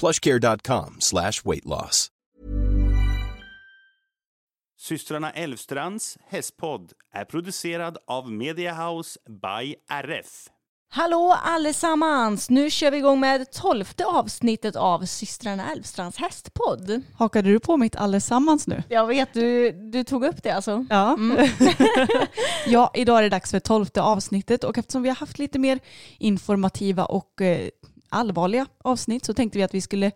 plushcare.com slash weight loss. systrarna Elvstrands hästpodd är producerad av Mediahouse by RF. Hallå allesammans! Nu kör vi igång med tolfte avsnittet av systrarna Elvstrands hästpodd. Hakade du på mitt allesammans nu? Jag vet, du, du tog upp det alltså. Ja. ja, idag är det dags för tolfte avsnittet och eftersom vi har haft lite mer informativa och eh, allvarliga avsnitt så tänkte vi att vi skulle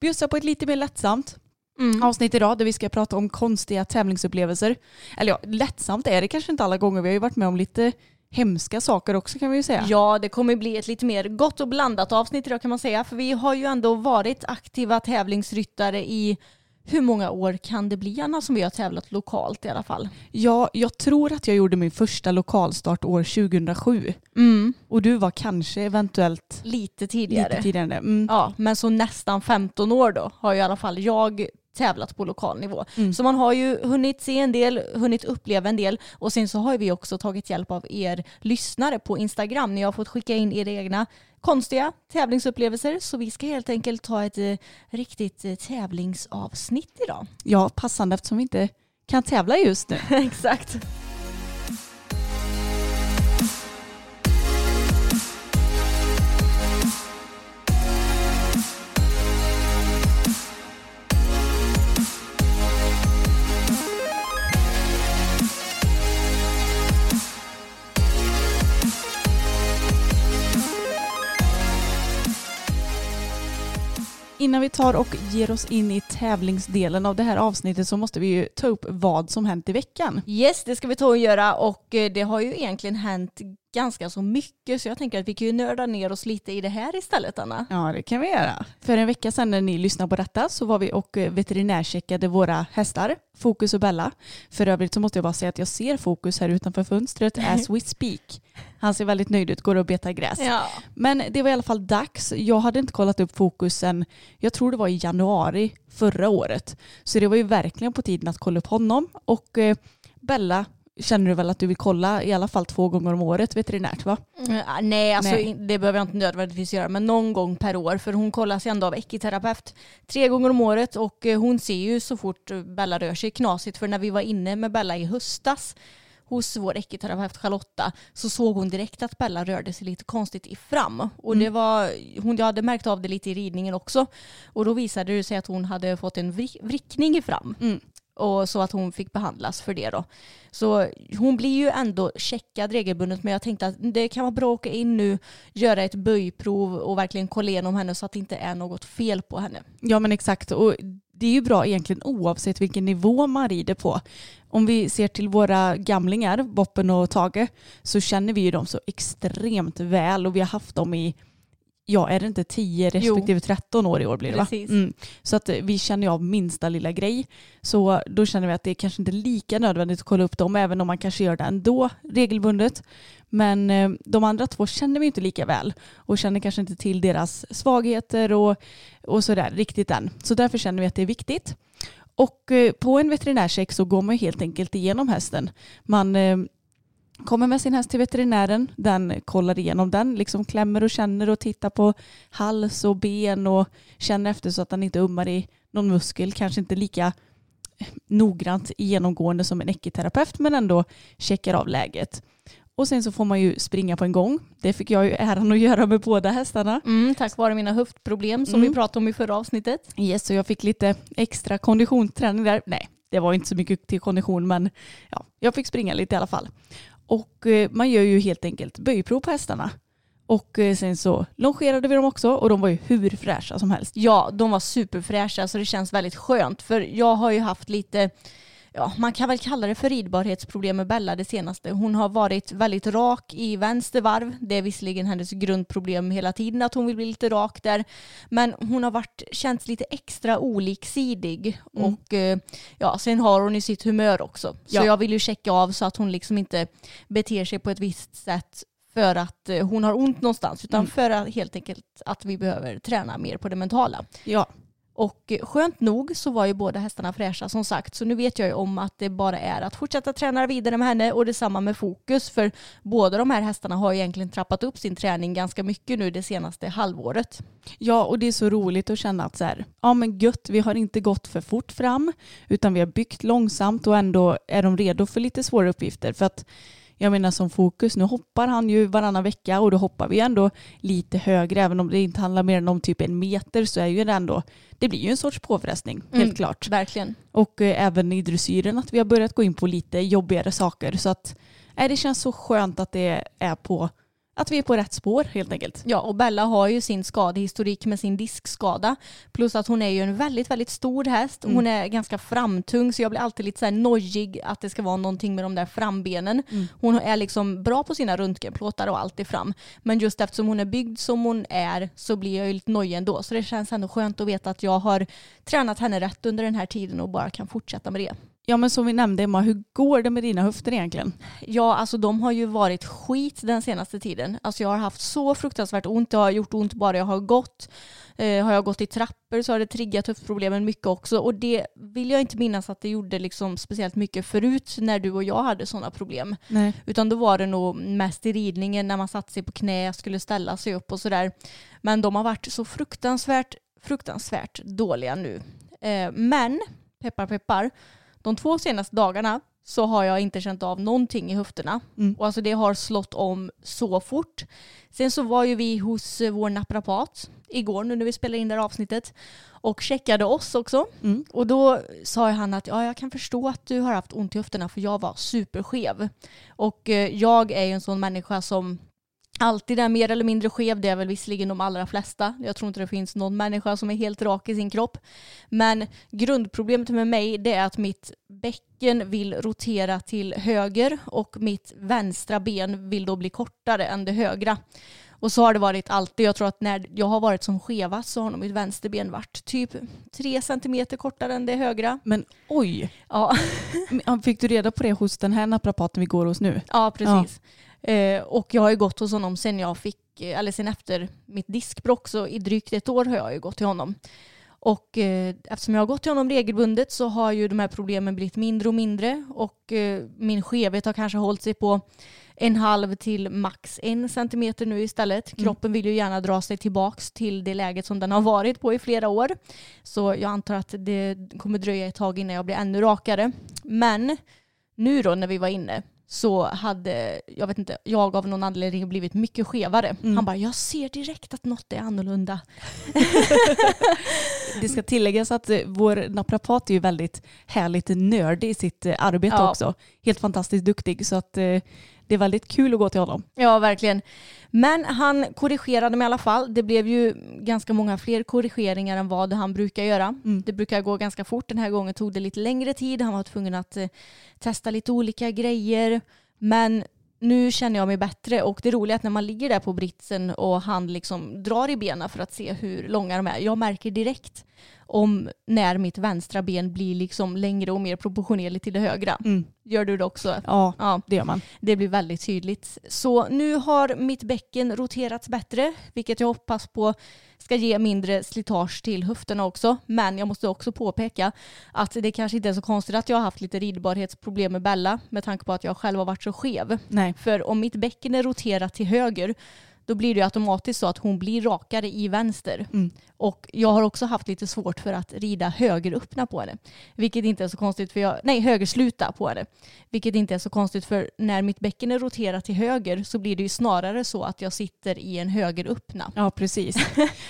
bjussa på ett lite mer lättsamt Mm. avsnitt idag där vi ska prata om konstiga tävlingsupplevelser. Eller ja, lättsamt är det kanske inte alla gånger. Vi har ju varit med om lite hemska saker också kan vi ju säga. Ja, det kommer bli ett lite mer gott och blandat avsnitt idag kan man säga. För vi har ju ändå varit aktiva tävlingsryttare i hur många år kan det bli Anna som vi har tävlat lokalt i alla fall? Ja, jag tror att jag gjorde min första lokalstart år 2007. Och du var kanske eventuellt Lite tidigare. lite tidigare. Mm. Ja, men så nästan 15 år då har ju i alla fall jag tävlat på lokal nivå. Mm. Så man har ju hunnit se en del, hunnit uppleva en del och sen så har vi också tagit hjälp av er lyssnare på Instagram. Ni har fått skicka in era egna konstiga tävlingsupplevelser så vi ska helt enkelt ta ett eh, riktigt eh, tävlingsavsnitt idag. Ja, passande eftersom vi inte kan tävla just nu. Exakt. Innan vi tar och ger oss in i tävlingsdelen av det här avsnittet så måste vi ju ta upp vad som hänt i veckan. Yes, det ska vi ta och göra och eh, det har ju egentligen hänt ganska så mycket så jag tänker att vi kan ju nörda ner oss lite i det här istället Anna. Ja, det kan vi göra. För en vecka sedan när ni lyssnade på detta så var vi och eh, veterinärcheckade våra hästar, Fokus och Bella. För övrigt så måste jag bara säga att jag ser Fokus här utanför fönstret as we speak. Han ser väldigt nöjd ut, går och betar gräs. Ja. Men det var i alla fall dags. Jag hade inte kollat upp Fokus sen, jag tror det var i januari förra året. Så det var ju verkligen på tiden att kolla upp honom. Och eh, Bella känner du väl att du vill kolla i alla fall två gånger om året veterinärt va? Mm, nej, alltså Nej. det behöver jag inte nödvändigtvis göra, men någon gång per år. För hon kollas ju ändå av ekiterapeut tre gånger om året och eh, hon ser ju så fort Bella rör sig knasigt. För när vi var inne med Bella i höstas hos vår ekiterapeut Charlotta så såg hon direkt att Bella rörde sig lite konstigt i fram. Och det var, hon hade märkt av det lite i ridningen också. Och då visade det sig att hon hade fått en vri- vrickning i fram. Och så att hon fick behandlas för det då. Så hon blir ju ändå checkad regelbundet men jag tänkte att det kan vara bra att åka in nu, göra ett böjprov och verkligen kolla igenom henne så att det inte är något fel på henne. Ja men exakt och det är ju bra egentligen oavsett vilken nivå man rider på. Om vi ser till våra gamlingar, Boppen och Tage, så känner vi ju dem så extremt väl och vi har haft dem i, ja är det inte 10 respektive 13 år i år blir det Precis. va? Mm. Så att eh, vi känner ju av minsta lilla grej. Så då känner vi att det är kanske inte är lika nödvändigt att kolla upp dem även om man kanske gör det ändå regelbundet. Men eh, de andra två känner vi inte lika väl och känner kanske inte till deras svagheter och, och sådär riktigt än. Så därför känner vi att det är viktigt. Och eh, på en veterinärcheck så går man helt enkelt igenom hästen. Man kommer med sin häst till veterinären, den kollar igenom den, liksom klämmer och känner och tittar på hals och ben och känner efter så att den inte ummar i någon muskel, kanske inte lika noggrant genomgående som en ekiterapeut men ändå checkar av läget. Och sen så får man ju springa på en gång. Det fick jag ju äran att göra med båda hästarna. Mm, tack vare mina höftproblem som Mm. vi pratade om i förra avsnittet. Yes, så jag fick lite extra konditionsträning där. Nej, det var inte så mycket till kondition men ja, jag fick springa lite i alla fall. Och eh, man gör ju helt enkelt böjprov på hästarna. Och eh, sen så longerade vi dem också och de var ju hur fräscha som helst. Ja, de var superfräscha så det känns väldigt skönt. För jag har ju haft lite, ja man kan väl kalla det för ridbarhetsproblem med Bella det senaste. Hon har varit väldigt rak i vänster varv. Det är visserligen hennes grundproblem hela tiden att hon vill bli lite rak där. Men hon har varit, känts lite extra oliksidig. Mm. Och eh, ja, sen har hon ju sitt humör också. Så Ja. jag vill ju checka av så att hon liksom inte beter sig på ett visst sätt för att eh, hon har ont någonstans utan Mm. för att helt enkelt att vi behöver träna mer på det mentala. Ja, och skönt nog så var ju båda hästarna fräscha som sagt så nu vet jag ju om att det bara är att fortsätta träna vidare med henne och detsamma med fokus för båda de här hästarna har ju egentligen trappat upp sin träning ganska mycket nu det senaste halvåret. Ja, och det är så roligt att känna att så här, ja men gött, vi har inte gått för fort fram utan vi har byggt långsamt och ändå är de redo för lite svåra uppgifter. För att jag menar som fokus, nu hoppar han ju varannan vecka och då hoppar vi ändå lite högre. Även om det inte handlar mer än om typ en meter så är ju det ändå, det blir ju en sorts påfrestning, helt Mm. klart. Verkligen. Och eh, även i dressyren att vi har börjat gå in på lite jobbigare saker. Så att eh, det känns så skönt att det är på, att vi är på rätt spår helt enkelt. Ja, och Bella har ju sin skadehistorik med sin diskskada. Plus att hon är ju en väldigt, väldigt stor häst. Hon är ganska framtung så jag blir alltid lite så här nojig att det ska vara någonting med de där frambenen. Hon är liksom bra på sina röntgenplåtar och allt är fram. Men just eftersom hon är byggd som hon är så blir jag ju lite nojig ändå. Så det känns ändå skönt att veta att jag har tränat henne rätt under den här tiden och bara kan fortsätta med det. Ja men som vi nämnde Emma, hur går det med dina höfter egentligen? Ja, alltså de har ju varit skit den senaste tiden. Alltså jag har haft så fruktansvärt ont. Det har gjort ont bara jag har gått. Eh, har jag gått i trappor så har det triggat höftproblemen mycket också. Och det vill jag inte minnas att det gjorde liksom speciellt mycket förut när du och jag hade sådana problem. Nej. Utan då var det nog mest i ridningen när man satte sig på knä, skulle ställa sig upp och sådär. Men de har varit så fruktansvärt, fruktansvärt dåliga nu. Eh, men, peppar peppar, de två senaste dagarna så har jag inte känt av någonting i höfterna. Mm. Och alltså det har slått om så fort. Sen så var ju vi hos eh, vår naprapat igår nu när vi spelade in det här avsnittet och checkade oss också. Mm. Och då sa han att ja, jag kan förstå att du har haft ont i höfterna för jag var superskev. Och eh, jag är ju en sån människa som alltid är mer eller mindre skev. Det är väl visserligen de allra flesta. Jag tror inte det finns någon människa som är helt rak i sin kropp. Men grundproblemet med mig det är att mitt bäcken vill rotera till höger och mitt vänstra ben vill då bli kortare än det högra. Och så har det varit alltid. Jag tror att när jag har varit som skevast så har nog mitt vänsterben varit typ tre centimeter kortare än det högra. Men oj, Ja, fick du reda på det hos den här naprapaten vi går hos nu? ja precis. Eh, och jag har ju gått hos honom sen jag fick, eh, eller sen efter mitt diskbråck så i drygt ett år har jag ju gått till honom. Och eh, eftersom jag har gått till honom regelbundet så har ju de här problemen blivit mindre och mindre och eh, min skevhet har kanske hållit sig på en halv till max en centimeter nu istället. Kroppen vill ju gärna dra sig tillbaks till det läget som den har varit på i flera år. Så jag antar att det kommer dröja ett tag innan jag blir ännu rakare. Men nu då när vi var inne så hade, jag vet inte, jag av någon anledning blivit mycket skevare. Han bara, jag ser direkt att något är annorlunda. Det ska tilläggas att eh, vår naprapat är ju väldigt härligt nördig i sitt eh, arbete Ja. också. Helt fantastiskt duktig så att eh, det är väldigt kul att gå till honom. Ja, verkligen. Men han korrigerade mig i alla fall. Det blev ju ganska många fler korrigeringar än vad han brukar göra. Det brukar gå ganska fort. Den här gången tog det lite längre tid. Han var tvungen att eh, testa lite olika grejer. Men nu känner jag mig bättre och det roliga är att när man ligger där på britsen och han liksom drar i benen för att se hur långa de är. Jag märker direkt om när mitt vänstra ben blir liksom längre och mer proportionerligt till det högra. Gör du det också? Ja, Ja. det gör man. Det blir väldigt tydligt. Så nu har mitt bäcken roterats bättre, vilket jag hoppas på ska ge mindre slitage till höfterna också. Men jag måste också påpeka att det kanske inte är så konstigt att jag har haft lite ridbarhetsproblem med Bella med tanke på att jag själv har varit så skev. Nej. För om mitt bäcken är roterat till höger då blir det ju automatiskt så att hon blir rakare i vänster. Mm. Och jag har också haft lite svårt för att rida högeröppna på henne. Vilket inte är så konstigt för jag, nej högersluta på henne. Vilket inte är så konstigt för när mitt bäcken är roterat till höger så blir det ju snarare så att jag sitter i en högeröppna. Ja, precis.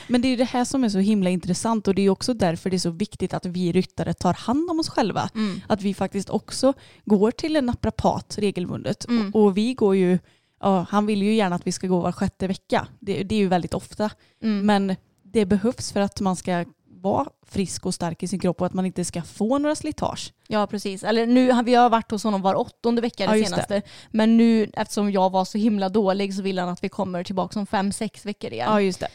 Men det är det här som är så himla intressant och det är också därför det är så viktigt att vi ryttare tar hand om oss själva. Mm. Att vi faktiskt också går till en naprapat regelbundet. Mm. Och vi går ju, ja, han vill ju gärna att vi ska gå var sjätte vecka. Det, det är ju väldigt ofta. Mm. Men det behövs för att man ska vara frisk och stark i sin kropp och att man inte ska få några slitage. Ja precis. Eller nu, har- vi har varit hos honom var åttonde vecka det Ja, just det. senaste. Men nu eftersom jag var så himla dålig så vill han att vi kommer tillbaka om fem, sex veckor igen. Ja, just det.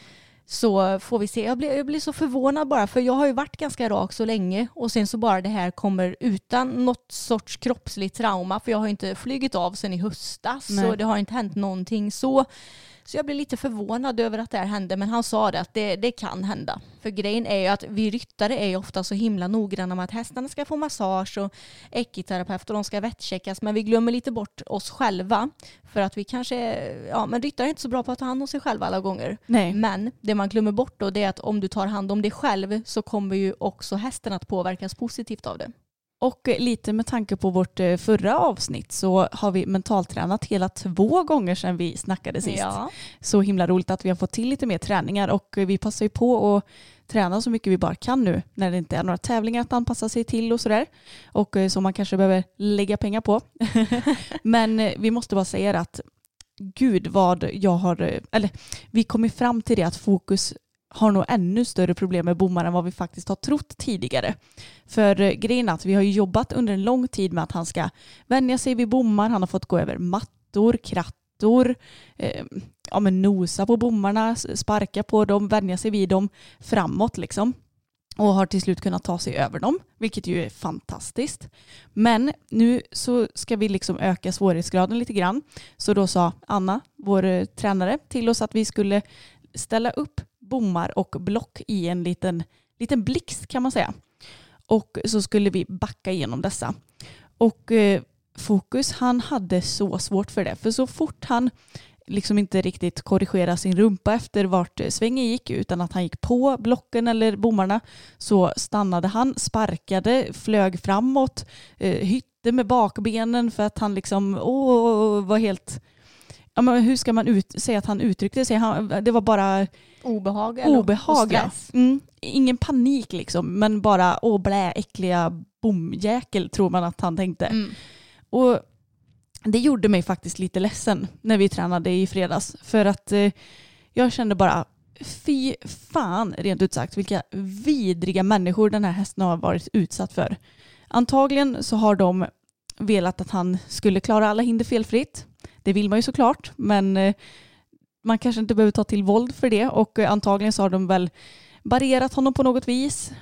Så får vi se. Jag blir, jag blir så förvånad bara för jag har ju varit ganska rak så länge och sen så bara det här kommer utan något sorts kroppsligt trauma för jag har ju inte flugit av sen i höstas Nej. så det har inte hänt någonting så. Så jag blir lite förvånad över att det här hände men han sa det att det, det kan hända. För grejen är ju att vi ryttare är ju ofta så himla noggranna med att hästarna ska få massage och ekiterapeut och de ska vettcheckas men vi glömmer lite bort oss själva för att vi kanske, ja men ryttare är inte så bra på att ta hand om sig själva alla gånger. Nej. Men det man glömmer bort då det är att om du tar hand om dig själv så kommer ju också hästen att påverkas positivt av det. Och lite med tanke på vårt eh, förra avsnitt så har vi mentaltränat hela två gånger sedan vi snackade sist. Ja. Så himla roligt att vi har fått till lite mer träningar och vi passar ju på att träna så mycket vi bara kan nu när det inte är några tävlingar att anpassa sig till och sådär. Och eh, som man kanske behöver lägga pengar på. Men eh, vi måste bara säga att gud vad jag har, eller vi kommer fram till det att fokus har nog ännu större problem med bommar än vad vi faktiskt har trott tidigare. För eh, grejen är att vi har jobbat under en lång tid med att han ska vänja sig vid bommar, han har fått gå över mattor, krattor, eh, ja, men nosa på bommarna, sparka på dem, vänja sig vid dem framåt liksom. Och har till slut kunnat ta sig över dem, vilket ju är fantastiskt. Men nu så ska vi liksom öka svårighetsgraden lite grann. Så då sa Anna, vår eh, tränare, till oss att vi skulle ställa upp bommar och block i en liten, liten blixt kan man säga. Och så skulle vi backa igenom dessa. Och eh, Fokus han hade så svårt för det. För så fort han liksom inte riktigt korrigera sin rumpa efter vart svängen gick utan att han gick på blocken eller bommarna så stannade han, sparkade, flög framåt, eh, hytte med bakbenen för att han liksom åh, var helt Ja, men hur ska man ut, säga att han uttryckte sig? Han, det var bara Obehag eller obehag. ja. Mm, ingen panik liksom, men bara åh blä, äckliga bomjäkel tror man att han tänkte. Mm. Och det gjorde mig faktiskt lite ledsen när vi tränade i fredags. För att eh, jag kände bara, fy fan rent ut sagt vilka vidriga människor den här hästen har varit utsatt för. Antagligen så har de velat att han skulle klara alla hinder felfritt. Det vill man ju såklart, men eh, man kanske inte behöver ta till våld för det och eh, antagligen så har de väl barrerat honom på något vis,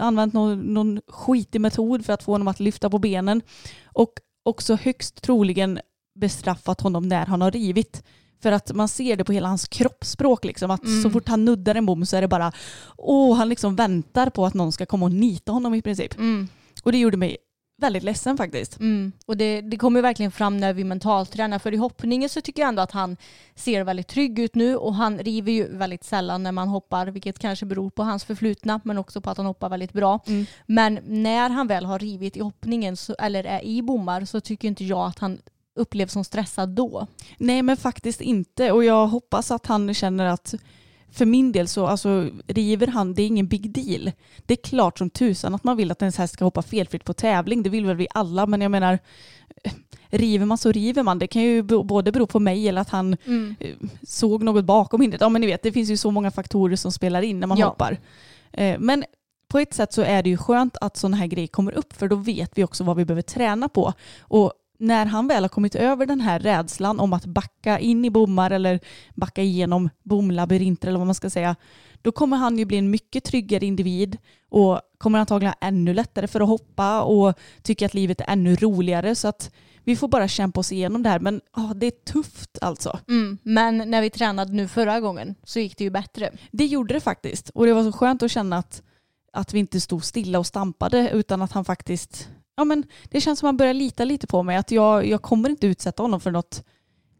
använt någon, någon skitig metod för att få honom att lyfta på benen och också högst troligen bestraffat honom när han har rivit. För att man ser det på hela hans kroppsspråk liksom att Mm. så fort han nuddar en bom så är det bara åh, han liksom väntar på att någon ska komma och nita honom i princip. Mm. Och det gjorde mig väldigt ledsen faktiskt. Mm. Och det, det kommer verkligen fram när vi mentaltränar. För i hoppningen så tycker jag ändå att han ser väldigt trygg ut nu och han river ju väldigt sällan när man hoppar, vilket kanske beror på hans förflutna men också på att han hoppar väldigt bra. Mm. Men när han väl har rivit i hoppningen så, eller är i bommar så tycker inte jag att han upplevs som stressad då. Nej men faktiskt inte och jag hoppas att han känner att för min del så alltså, river han, det är ingen big deal. Det är klart som tusan att man vill att ens häst ska hoppa felfritt på tävling, det vill väl vi alla men jag menar eh, river man så river man. Det kan ju både bero på mig eller att han eh, såg något bakom hindret. Ja men ni vet det finns ju så många faktorer som spelar in när man Ja. hoppar. Eh, Men på ett sätt så är det ju skönt att sådana här grejer kommer upp för då vet vi också vad vi behöver träna på. Och när han väl har kommit över den här rädslan om att backa in i bommar eller backa igenom bomlabyrinter eller vad man ska säga, då kommer han ju bli en mycket tryggare individ och kommer antagligen ha ännu lättare för att hoppa och tycka att livet är ännu roligare. Så att vi får bara kämpa oss igenom det här. Men ja, det är tufft alltså. Mm. Men när vi tränade nu förra gången så gick det ju bättre. Det gjorde det faktiskt. Och det var så skönt att känna att, att vi inte stod stilla och stampade utan att han faktiskt, ja men det känns som att han börjar lita lite på mig. Att jag, jag kommer inte utsätta honom för något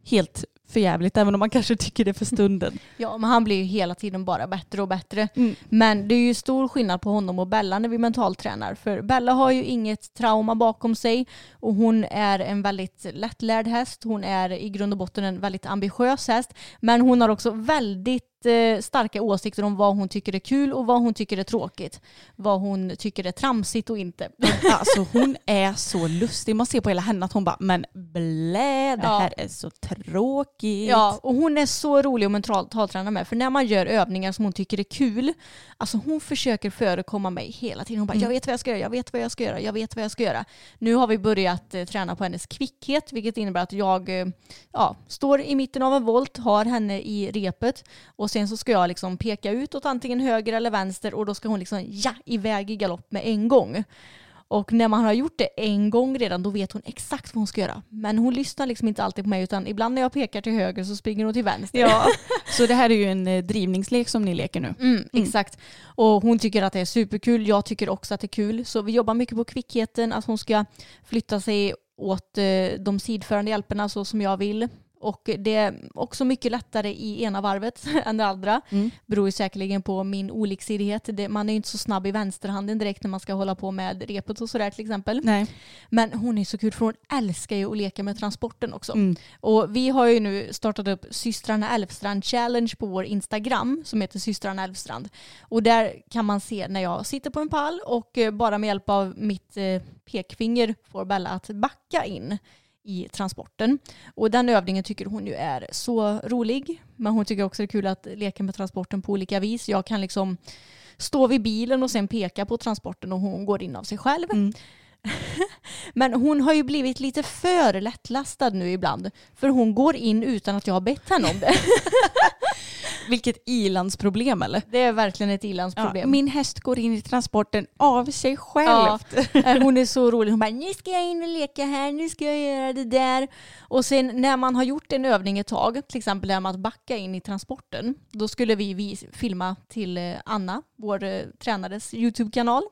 helt för jävligt även om man kanske tycker det för stunden. Ja, men han blir ju hela tiden bara bättre och bättre. Mm. Men det är ju stor skillnad på honom och Bella när vi mentaltränar. För Bella har ju inget trauma bakom sig och hon är en väldigt lättlärd häst. Hon är i grund och botten en väldigt ambitiös häst. Men hon har också väldigt eh, starka åsikter om vad hon tycker är kul och vad hon tycker är tråkigt. Vad hon tycker är tramsigt och inte. Alltså hon är så lustig. Man ser på hela henne att hon bara, men blä, det Ja. här är så tråkigt. Ja, och hon är så rolig att mentalträna med. För när man gör övningar som hon tycker är kul, alltså hon försöker förekomma mig hela tiden. Hon bara, jag vet vad jag ska göra, jag vet vad jag ska göra, jag vet vad jag ska göra. Nu har vi börjat eh, träna på hennes kvickhet, vilket innebär att jag eh, ja, står i mitten av en volt, har henne i repet och sen så ska jag liksom peka ut åt antingen höger eller vänster och då ska hon liksom ja, iväg i galopp med en gång. Och när man har gjort det en gång redan då vet hon exakt vad hon ska göra. Men hon lyssnar liksom inte alltid på mig utan ibland när jag pekar till höger så springer hon till vänster. Ja. Så det här är ju en eh, drivningslek som ni leker nu. Mm, exakt. Och hon tycker att det är superkul. Jag tycker också att det är kul. Så vi jobbar mycket på kvickheten, att hon ska flytta sig åt eh, de sidförande hjälperna så som jag vill. Och det är också mycket lättare i ena varvet än det andra. Mm. Beror ju säkerligen på min oliksidighet. Man är ju inte så snabb i vänsterhanden direkt när man ska hålla på med repet och sådär till exempel. Nej. Men hon är så kul för hon älskar ju att leka med transporten också. Mm. Och vi har ju nu startat upp systrarna Älvstrand Challenge på vår Instagram som heter systrarna Älvstrand. Och där kan man se när jag sitter på en pall och eh, bara med hjälp av mitt eh, pekfinger får Bella att backa in i transporten. Och den övningen tycker hon ju är så rolig. Men hon tycker också det är kul att leka med transporten på olika vis. Jag kan liksom stå vid bilen och sen peka på transporten och hon går in av sig själv. Mm. Men hon har ju blivit lite för lättlastad nu ibland. För hon går in utan att jag har bett henne om det. Vilket ilandsproblem eller? Det är verkligen ett ilandsproblem. min häst går in i transporten av sig själv. Ja, eh, hon är så rolig. Hon bara, nu ska jag in och leka här, nu ska jag göra det där. Och sen när man har gjort en övning ett tag, till exempel det här med att backa in i transporten, då skulle vi, vi filma till eh, Anna, vår eh, tränares YouTube-kanal.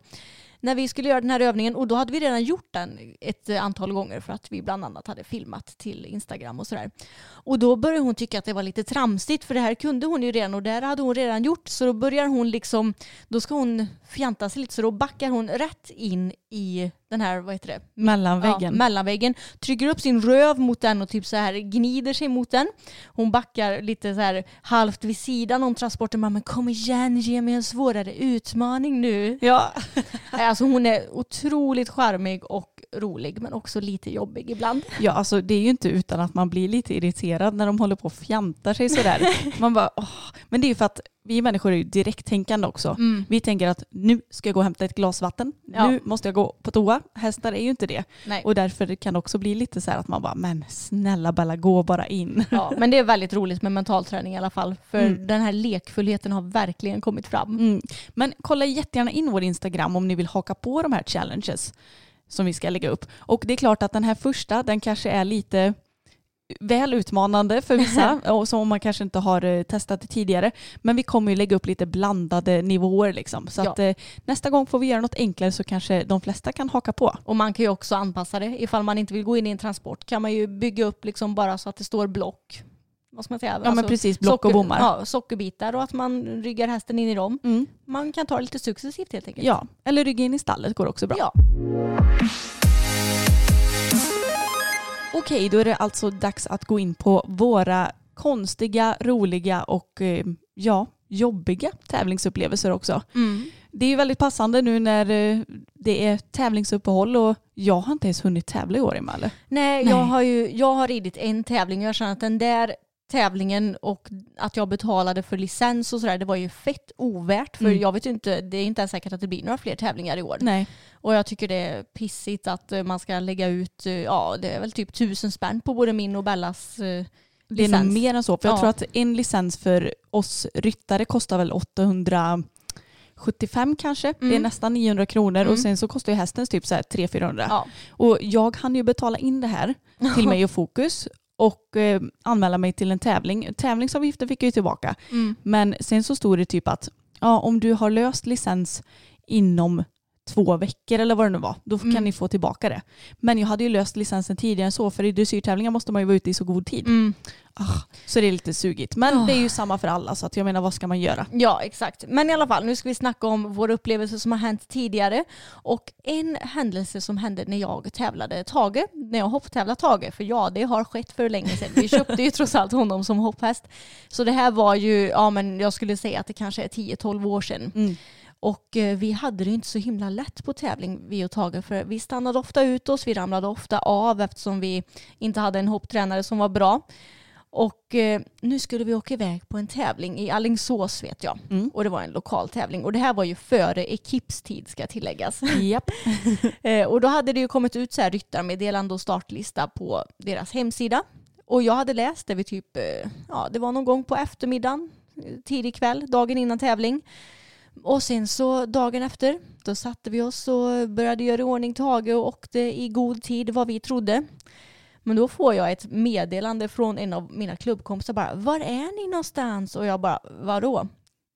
När vi skulle göra den här övningen och då hade vi redan gjort den ett antal gånger för att vi bland annat hade filmat till Instagram och sådär. Och då började hon tycka att det var lite tramsigt för det här kunde hon ju redan och det hade hon redan gjort så då börjar hon liksom, då ska hon fjanta sig lite så då backar hon rätt in i den här, vad heter det? Mellanväggen. Ja, mellanväggen. Trycker upp sin röv mot den och typ så här gnider sig mot den. Hon backar lite så här halvt vid sidan om transporten. Men kom igen, ge mig en svårare utmaning nu. Ja. Alltså hon är otroligt charmig och rolig men också lite jobbig ibland. ja, alltså det är ju inte utan att man blir lite irriterad när de håller på och fjantar sig sådär. Man bara, åh. Men det är ju för att vi människor är ju direkttänkande också. Vi tänker att nu ska jag gå och hämta ett glas vatten. Ja. Nu måste jag gå på toa. Hästar är ju inte det. Nej. Och därför kan det också bli lite så här att man bara, men snälla Bella, gå bara in. Ja, men det är väldigt roligt med mentalträning i alla fall. För Mm. den här lekfullheten har verkligen kommit fram. Mm. Men kolla jättegärna in vår Instagram om ni vill haka på de här challenges som vi ska lägga upp. Och det är klart att den här första, den kanske är lite väl utmanande för vissa och som man kanske inte har eh, testat det tidigare. Men vi kommer ju lägga upp lite blandade nivåer liksom. Så Ja. att eh, nästa gång får vi göra något enklare så kanske de flesta kan haka på. Och man kan ju också anpassa det. Ifall man inte vill gå in i en transport kan man ju bygga upp liksom bara så att det står block. Vad ska man säga? Alltså, Ja men precis, block och bommar. Ja, sockerbitar och att man ryggar hästen in i dem. Mm. Man kan ta det lite successivt helt enkelt. Ja, eller rygga in i stallet går också bra. Ja. Okej, då är det alltså dags att gå in på våra konstiga, roliga och eh, ja, jobbiga tävlingsupplevelser också. Mm. Det är ju väldigt passande nu när eh, det är tävlingsuppehåll och jag har inte ens hunnit tävla i år Emma eller? Nej, Nej. Jag, har ju, jag har ridit en tävling och jag känner att den där tävlingen och att jag betalade för licens och sådär, det var ju fett ovärt. För Mm. jag vet ju inte, det är inte ens säkert att det blir några fler tävlingar i år. Nej. Och jag tycker det är pissigt att eh, man ska lägga ut, eh, ja det är väl typ tusen spänn på både min och Bellas eh, Det är nog licens. mer än så. För jag Ja. tror att en licens för oss ryttare kostar väl 875 kanske. Det är Mm. nästan 900 kronor och Mm. sen så kostar ju hästens typ så här 300-400. Ja. Och jag hann ju betala in det här till mig och Fokus och eh, anmäla mig till en tävling. Tävlingsavgiften fick jag ju tillbaka. Mm. Men sen så stod det typ att ja, om du har löst licens inom två veckor eller vad det nu var. Då kan Mm. ni få tillbaka det. Men jag hade ju löst licensen tidigare än så för i dressyrtävlingar måste man ju vara ute i så god tid. Mm. Ah, så det är lite sugigt. Men Ah. det är ju samma för alla så att jag menar vad ska man göra? Ja, exakt. Men i alla fall, nu ska vi snacka om våra upplevelser som har hänt tidigare. Och en händelse som hände när jag tävlade Tage, när jag hopptävlade Tage, för ja, det har skett för länge sedan. Vi köpte ju trots allt honom som hopphäst. Så det här var ju, ja men jag skulle säga att det kanske är 10-12 år sedan. Mm. Och eh, vi hade det inte så himla lätt på tävling, vi och Tage, för vi stannade ofta ut oss, vi ramlade ofta av eftersom vi inte hade en hopptränare som var bra. Och eh, nu skulle vi åka iväg på en tävling i Allingsås vet jag. Mm. Och det var en lokal tävling. Och det här var ju före ekipstid ska tilläggas. Japp. Eh, och då hade det ju kommit ut så här ryttarmeddelande och startlista på deras hemsida. Och jag hade läst det vid typ, eh, ja det var någon gång på eftermiddagen, tidig kväll, dagen innan tävling. Och sen så dagen efter, då satte vi oss och började göra i ordning Tage och åkte i god tid vad vi trodde. Men då får jag ett meddelande från en av mina klubbkompisar bara, var är ni någonstans? Och jag bara, vadå?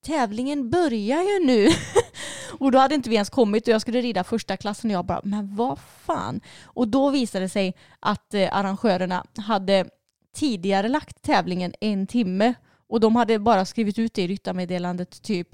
Tävlingen börjar ju nu. och då hade inte vi ens kommit och jag skulle rida första klassen och jag bara, men vad fan? Och då visade det sig att eh, arrangörerna hade tidigare lagt tävlingen en timme och de hade bara skrivit ut det i ryttarmeddelandet typ,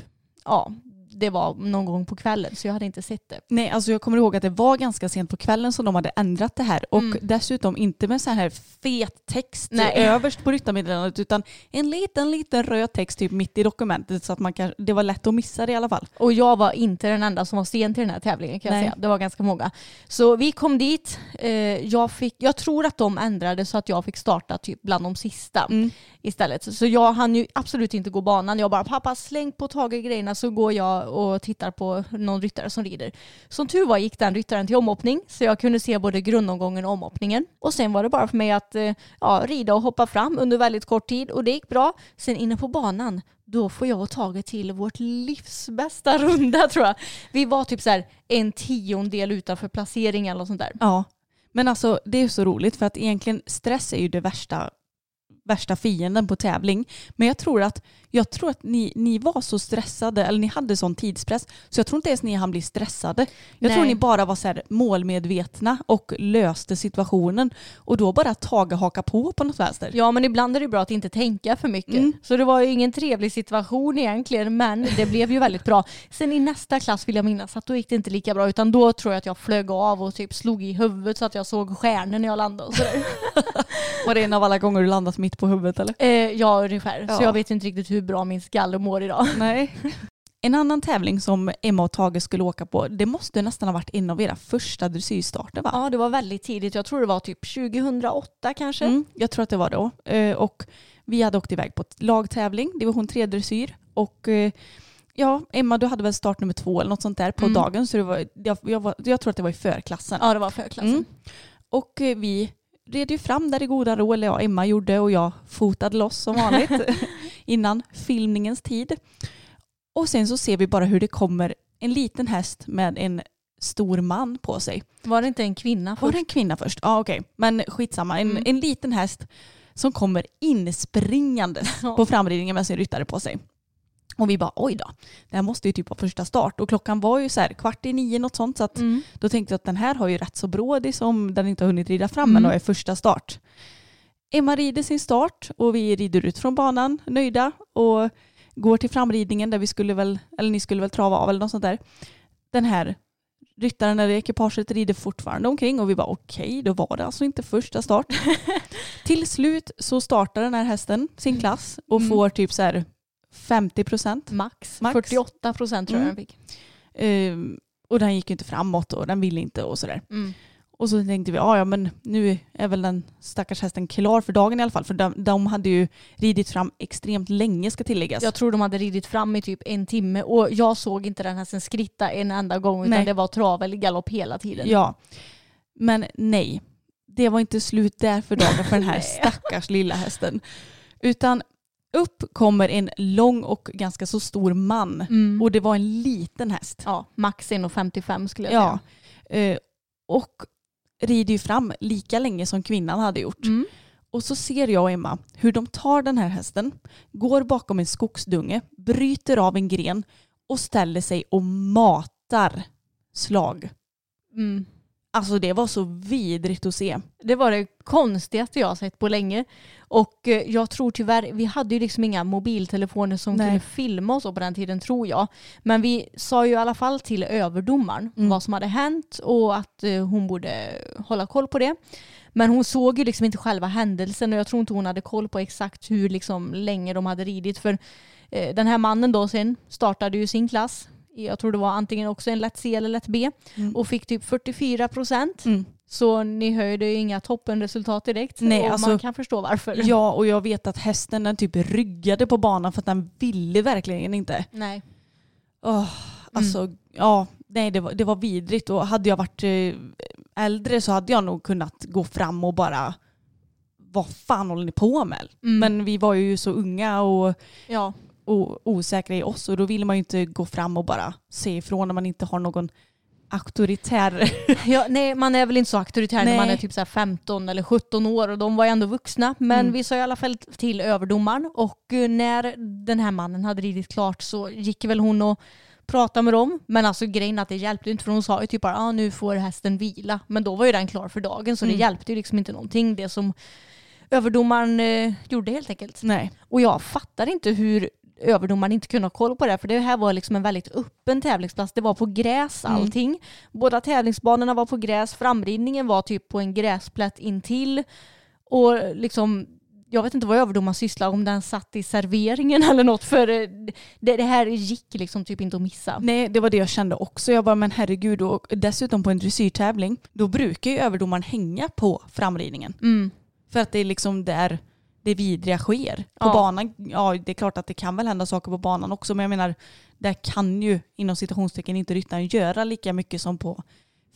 ja, det var någon gång på kvällen så jag hade inte sett det. Nej, alltså jag kommer ihåg att det var ganska sent på kvällen som de hade ändrat det här och Mm. dessutom inte med så här fet text Nej. överst på ryttarmeddelandet utan en liten, liten röd text typ mitt i dokumentet så att man kan, det var lätt att missa det i alla fall. Och jag var inte den enda som var sen till den här tävlingen kan jag Nej. säga. Det var ganska många. Så vi kom dit. Eh, jag, fick, jag tror att de ändrade så att jag fick starta typ bland de sista Mm. istället. Så jag hann ju absolut inte gå banan. Jag bara pappa släng på Tage grejerna så går jag och tittar på någon ryttare som rider. Som tur var gick den ryttaren till omhoppning så jag kunde se både grundomgången och omhoppningen. Och sen var det bara för mig att eh, ja, rida och hoppa fram under väldigt kort tid och det gick bra. Sen inne på banan då får jag och Tage till vårt livs bästa runda tror jag. Vi var typ så här en tiondel utanför placering eller något sånt där. Ja, men alltså det är så roligt för att egentligen stress är ju det värsta värsta fienden på tävling. Men jag tror att, jag tror att ni, ni var så stressade, eller ni hade sån tidspress, så jag tror inte ens ni hann bli stressade. Jag tror Nej. ni bara var så här målmedvetna och löste situationen. Och då bara Tage haka på på något vänster. Ja men ibland är det bra att inte tänka för mycket. Mm. Så det var ju ingen trevlig situation egentligen men det blev ju väldigt bra. Sen i nästa klass vill jag minnas att då gick det inte lika bra utan då tror jag att jag flög av och typ slog i huvudet så att jag såg stjärnor när jag landade. Och sådär. Var det en av alla gånger du landat mitt på huvudet eller? eh, ja ungefär. Ja. Så jag vet inte riktigt hur bra min skalle mår idag. Nej. En annan tävling som Emma och Tage skulle åka på, det måste nästan ha varit en av era första dressyrstarter va? Ja det var väldigt tidigt. Jag tror det var typ 2008 kanske. Mm, jag tror att det var då. Eh, och vi hade åkt iväg på lagtävling, division 3 dressyr. Och eh, ja, Emma du hade väl start nummer två eller något sånt där på Mm. dagen. Så det var, jag, jag, var, jag tror att det var i förklassen. Ja det var förklassen. Mm. Och eh, vi red ju fram där i goda ro, eller ja, Emma gjorde och jag fotade loss som vanligt innan filmningens tid. Och sen så ser vi bara hur det kommer en liten häst med en stor man på sig. Var det inte en kvinna Var först? det en kvinna först? Ja okej, men skitsamma. En, Mm. en liten häst som kommer inspringande på framridningen med sin ryttare på sig. Och vi bara oj då, det här måste ju typ vara första start. Och klockan var ju så här kvart i nio något sånt så att Mm. då tänkte jag att den här har ju rätt så brådig som den inte har hunnit rida fram Mm. än och är första start. Emma rider sin start och vi rider ut från banan nöjda och går till framridningen där vi skulle väl, eller ni skulle väl trava av eller något sånt där. Den här ryttaren eller ekipaget rider fortfarande omkring och vi bara okej, då var det alltså inte första start. till slut så startar den här hästen sin klass och Mm. får typ så här 50 procent. Max. Max. 48 procent tror jag Mm. den fick. Ehm, och den gick ju inte framåt och den ville inte och sådär. Mm. Och så tänkte vi, ja ja men nu är väl den stackars hästen klar för dagen i alla fall. För de, de hade ju ridit fram extremt länge ska tilläggas. Jag tror de hade ridit fram i typ en timme och jag såg inte den hästen skritta en enda gång utan Nej. det var trav eller galopp hela tiden. Ja. Men nej, det var inte slut där för dagen för den här stackars lilla hästen. Utan upp kommer en lång och ganska så stor man. Mm. Och det var en liten häst. ja, max 1,55 skulle jag Ja. säga. Eh, och rider ju fram lika länge som kvinnan hade gjort. Mm. Och så ser jag och Emma hur de tar den här hästen, går bakom en skogsdunge, bryter av en gren och ställer sig och matar slag. Mm. Alltså det var så vidrigt att se. Det var det konstigaste jag har sett på länge. Och eh, jag tror tyvärr, vi hade ju liksom inga mobiltelefoner som Nej. kunde filma oss på den tiden tror jag. Men vi sa ju i alla fall till överdomaren Mm. vad som hade hänt och att eh, hon borde hålla koll på det. Men hon såg ju liksom inte själva händelsen och jag tror inte hon hade koll på exakt hur liksom länge de hade ridit. För eh, den här mannen då sen startade ju sin klass. Jag tror det var antingen också en lätt C eller lätt B. Mm. Och fick typ 44 procent. Mm. Så ni höjde ju inga toppenresultat direkt. Nej, och alltså- man kan förstå varför. Ja, och jag vet att hästen den typ ryggade på banan för att den ville verkligen inte. Nej. Åh, alltså, ja, nej det var, det var vidrigt och hade jag varit eh, äldre så hade jag nog kunnat gå fram och bara vad fan håller ni på med? Mm. Men vi var ju så unga och, Ja. Och osäkra i oss och då vill man ju inte gå fram och bara se ifrån när man inte har någon auktoritär. ja. Nej, man är väl inte så auktoritär när Nej. man är typ så här 15 eller 17 år och de var ju ändå vuxna. Men Mm. vi sa i alla fall till överdomaren och eh, när den här mannen hade ridit klart så gick väl hon och pratade med dem. Men alltså grejen att det hjälpte inte för hon sa ju typ bara ah, nu får hästen vila. Men då var ju den klar för dagen så det Mm. hjälpte ju liksom inte någonting det som överdomaren eh, gjorde helt enkelt. Nej. Och jag fattar inte hur överdomaren inte kunde ha koll på det. För det här var liksom en väldigt öppen tävlingsplats. Det var på gräs Mm. allting. Båda tävlingsbanorna var på gräs. Framridningen var typ på en gräsplätt intill. Och liksom, jag vet inte vad överdomaren sysslar om den satt i serveringen eller något. För eh, det, det här gick liksom typ inte att missa. Nej, det var det jag kände också. Jag bara, men herregud, och dessutom på en dressyrtävling, då brukar ju överdomaren hänga på framridningen. Mm. För att det är liksom där det vidriga sker. På Ja. banan, ja det är klart att det kan väl hända saker på banan också, men jag menar, där kan ju inom citationstecken inte ryttaren göra lika mycket som på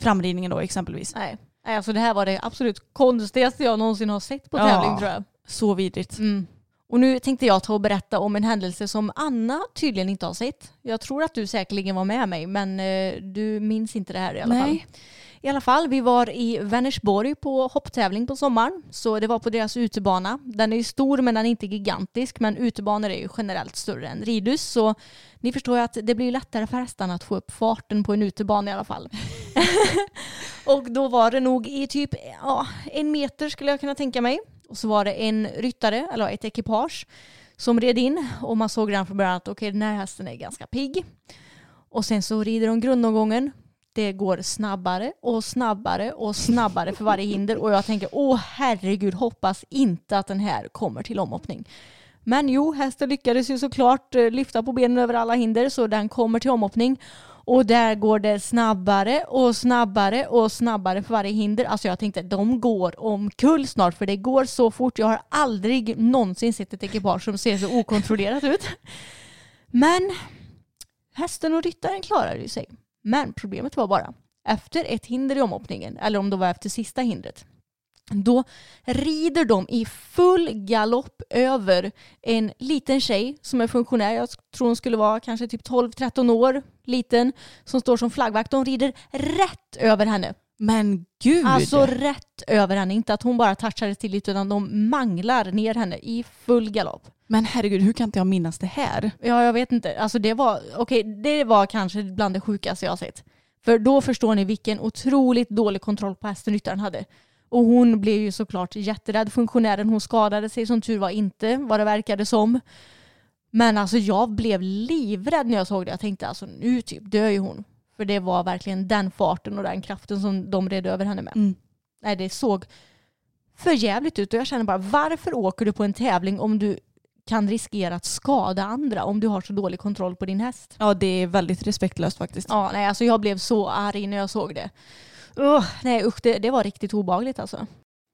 framridningen då exempelvis. Nej. Alltså det här var det absolut konstigaste jag någonsin har sett på Ja. tävling tror jag. Så vidrigt. Mm. Och nu tänkte jag ta och berätta om en händelse som Anna tydligen inte har sett. Jag tror att du säkerligen var med mig men eh, du minns inte det här i alla Nej. fall. I alla fall, vi var i Vänersborg på hopptävling på sommaren. Så det var på deras utebana. Den är ju stor men den är inte gigantisk. Men utebanor är ju generellt större än ridhus. Så ni förstår ju att det blir lättare för hästarna att få upp farten på en utebana i alla fall. och då var det nog i typ ja, en meter skulle jag kunna tänka mig. Och så var det en ryttare, eller ett ekipage, som red in. Och man såg redan från början att okej, den här hästen är ganska pigg. Och sen så rider de grundomgången. Det går snabbare och snabbare och snabbare för varje hinder. Och jag tänker, åh herregud, hoppas inte att den här kommer till omhoppning. Men jo, hästen lyckades ju såklart eh, lyfta på benen över alla hinder så den kommer till omhoppning. Och där går det snabbare och snabbare och snabbare för varje hinder. Alltså jag tänkte de går omkull snart för det går så fort. Jag har aldrig någonsin sett ett ekipage som ser så okontrollerat ut. Men hästen och ryttaren klarade ju sig. Men problemet var bara efter ett hinder i omhoppningen, eller om det var efter sista hindret, då rider de i full galopp över en liten tjej som är funktionär. Jag tror hon skulle vara kanske typ 12-13 år, liten, som står som flaggvakt. De rider rätt över henne. Men gud! Alltså rätt över henne. Inte att hon bara touchade till lite utan de manglar ner henne i full galopp. Men herregud, hur kan inte jag minnas det här? Ja, jag vet inte. Alltså det var, okej, det var kanske bland det sjukaste jag har sett. För då förstår ni vilken otroligt dålig kontroll på hästen ryttaren hade. Och hon blev ju såklart jätterädd. Funktionären hon skadade sig som tur var inte vad det verkade som. Men alltså jag blev livrädd när jag såg det. Jag tänkte alltså nu typ dör ju hon. För det var verkligen den farten och den kraften som de red över henne med. Mm. Nej, det såg för jävligt ut och jag känner bara varför åker du på en tävling om du kan riskera att skada andra om du har så dålig kontroll på din häst? Ja, det är väldigt respektlöst faktiskt. Ja, nej, alltså jag blev så arg när jag såg det. Ugh, nej usch, det, det var riktigt obagligt alltså.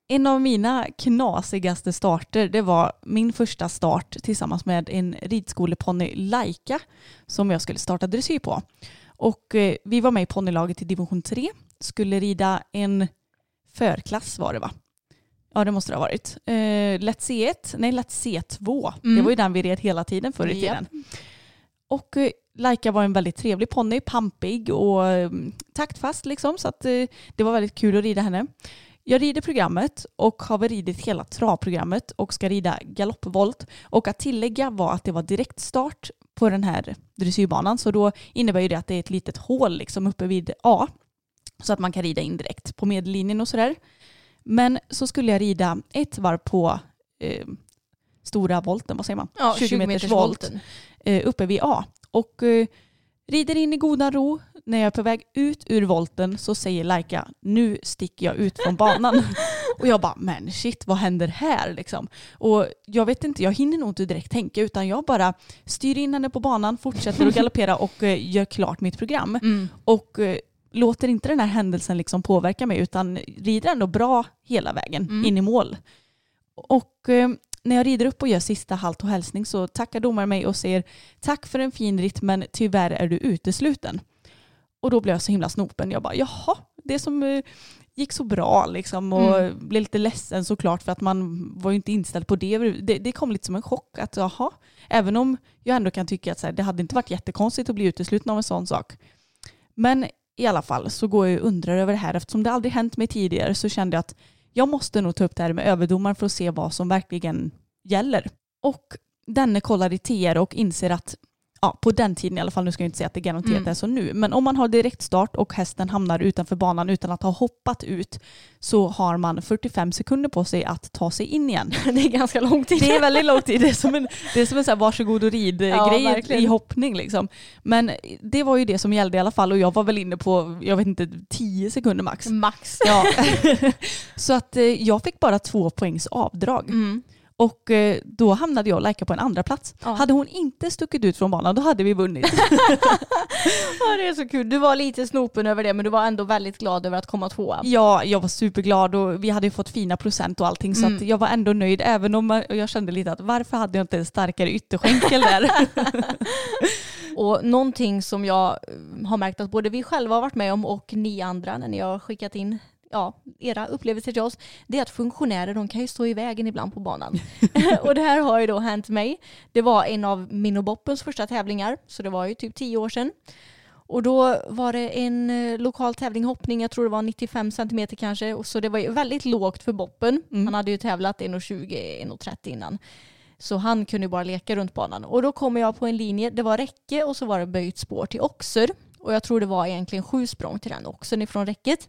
En av mina knasigaste starter det var min första start tillsammans med en ridskoleponny Laika som jag skulle starta dressyr på. Och eh, vi var med i ponnylaget i division 3. Skulle rida en förklass var det va? Ja det måste det ha varit. Eh, lätt C1, nej lätt C2. Mm. Det var ju den vi red hela tiden förr i tiden. Och eh, Laika var en väldigt trevlig ponny, pampig och eh, taktfast liksom. Så att, eh, det var väldigt kul att rida henne. Jag rider programmet och har väl ridit hela travprogrammet och ska rida galoppvolt. Och att tillägga var att det var direktstart på den här dressyrbanan. Så då innebär ju det att det är ett litet hål liksom uppe vid A. Så att man kan rida in direkt på medellinjen och sådär. Men så skulle jag rida ett varv på eh, stora volten, vad säger man? Ja, 20 meters volten. eh, uppe vid A. Och eh, rider in i goda ro. När jag är på väg ut ur volten så säger Laika nu sticker jag ut från banan. och jag bara men shit vad händer här liksom? Och jag vet inte, jag hinner nog inte direkt tänka utan jag bara styr in henne på banan, fortsätter att galoppera och eh, gör klart mitt program. Mm. Och eh, låter inte den här händelsen liksom påverka mig utan rider ändå bra hela vägen Mm. in i mål. Och eh, när jag rider upp och gör sista halt och hälsning så tackar domaren mig och säger tack för en fin ritt men tyvärr är du utesluten. Och då blev jag så himla snopen. Jag bara jaha, det som eh, gick så bra liksom och Mm. blev lite ledsen såklart för att man var ju inte inställd på det. det. Det kom lite som en chock att jaha, även om jag ändå kan tycka att här, det hade inte varit jättekonstigt att bli utesluten av en sån sak. Men i alla fall så går jag och undrar över det här eftersom det aldrig hänt mig tidigare så kände jag att jag måste nog ta upp det här med överdomaren för att se vad som verkligen gäller. Och denne kollar i TR och inser att ja, på den tiden i alla fall, nu ska jag inte säga att det garanterat Mm. är så nu, men om man har direktstart och hästen hamnar utanför banan utan att ha hoppat ut så har man 45 sekunder på sig att ta sig in igen. Det är ganska lång tid. Det är väldigt lång tid. Det är som en, det är som en så här varsågod och Ja, rid-grej verkligen. i hoppning. Liksom. Men det var ju det som gällde i alla fall och jag var väl inne på, jag vet inte, 10 sekunder max. Max. Ja. så att eh, jag fick bara två poängs avdrag. Mm. Och eh, då hamnade jag och Laika på en andra plats. Ja. Hade hon inte stuckit ut från banan då hade vi vunnit. Ja, det är så kul. Du var lite snopen över det men du var ändå väldigt glad över att komma tvåa. Ja, jag var superglad och vi hade ju fått fina procent och allting så Mm. jag var ändå nöjd även om jag- jag kände lite att varför hade jag inte en starkare ytterskänkel där? Och någonting som jag eh, har märkt att både vi själva har varit med om och ni andra när ni har skickat in ja, era upplevelser till oss, det är att funktionärer de kan ju stå i vägen ibland på banan. och det här har ju då hänt mig. Det var en av min och Boppens första tävlingar, så det var ju typ tio år sedan. Och då var det en eh, lokal tävling hoppning, jag tror det var 95 centimeter kanske, och så det var ju väldigt lågt för Boppen. Mm. Han hade ju tävlat 1,20, 1,30 innan. Så han kunde ju bara leka runt banan. Och då kommer jag på en linje, det var räcke och så var det böjt spår till oxer. Och jag tror det var egentligen sju språng till den oxen ifrån räcket.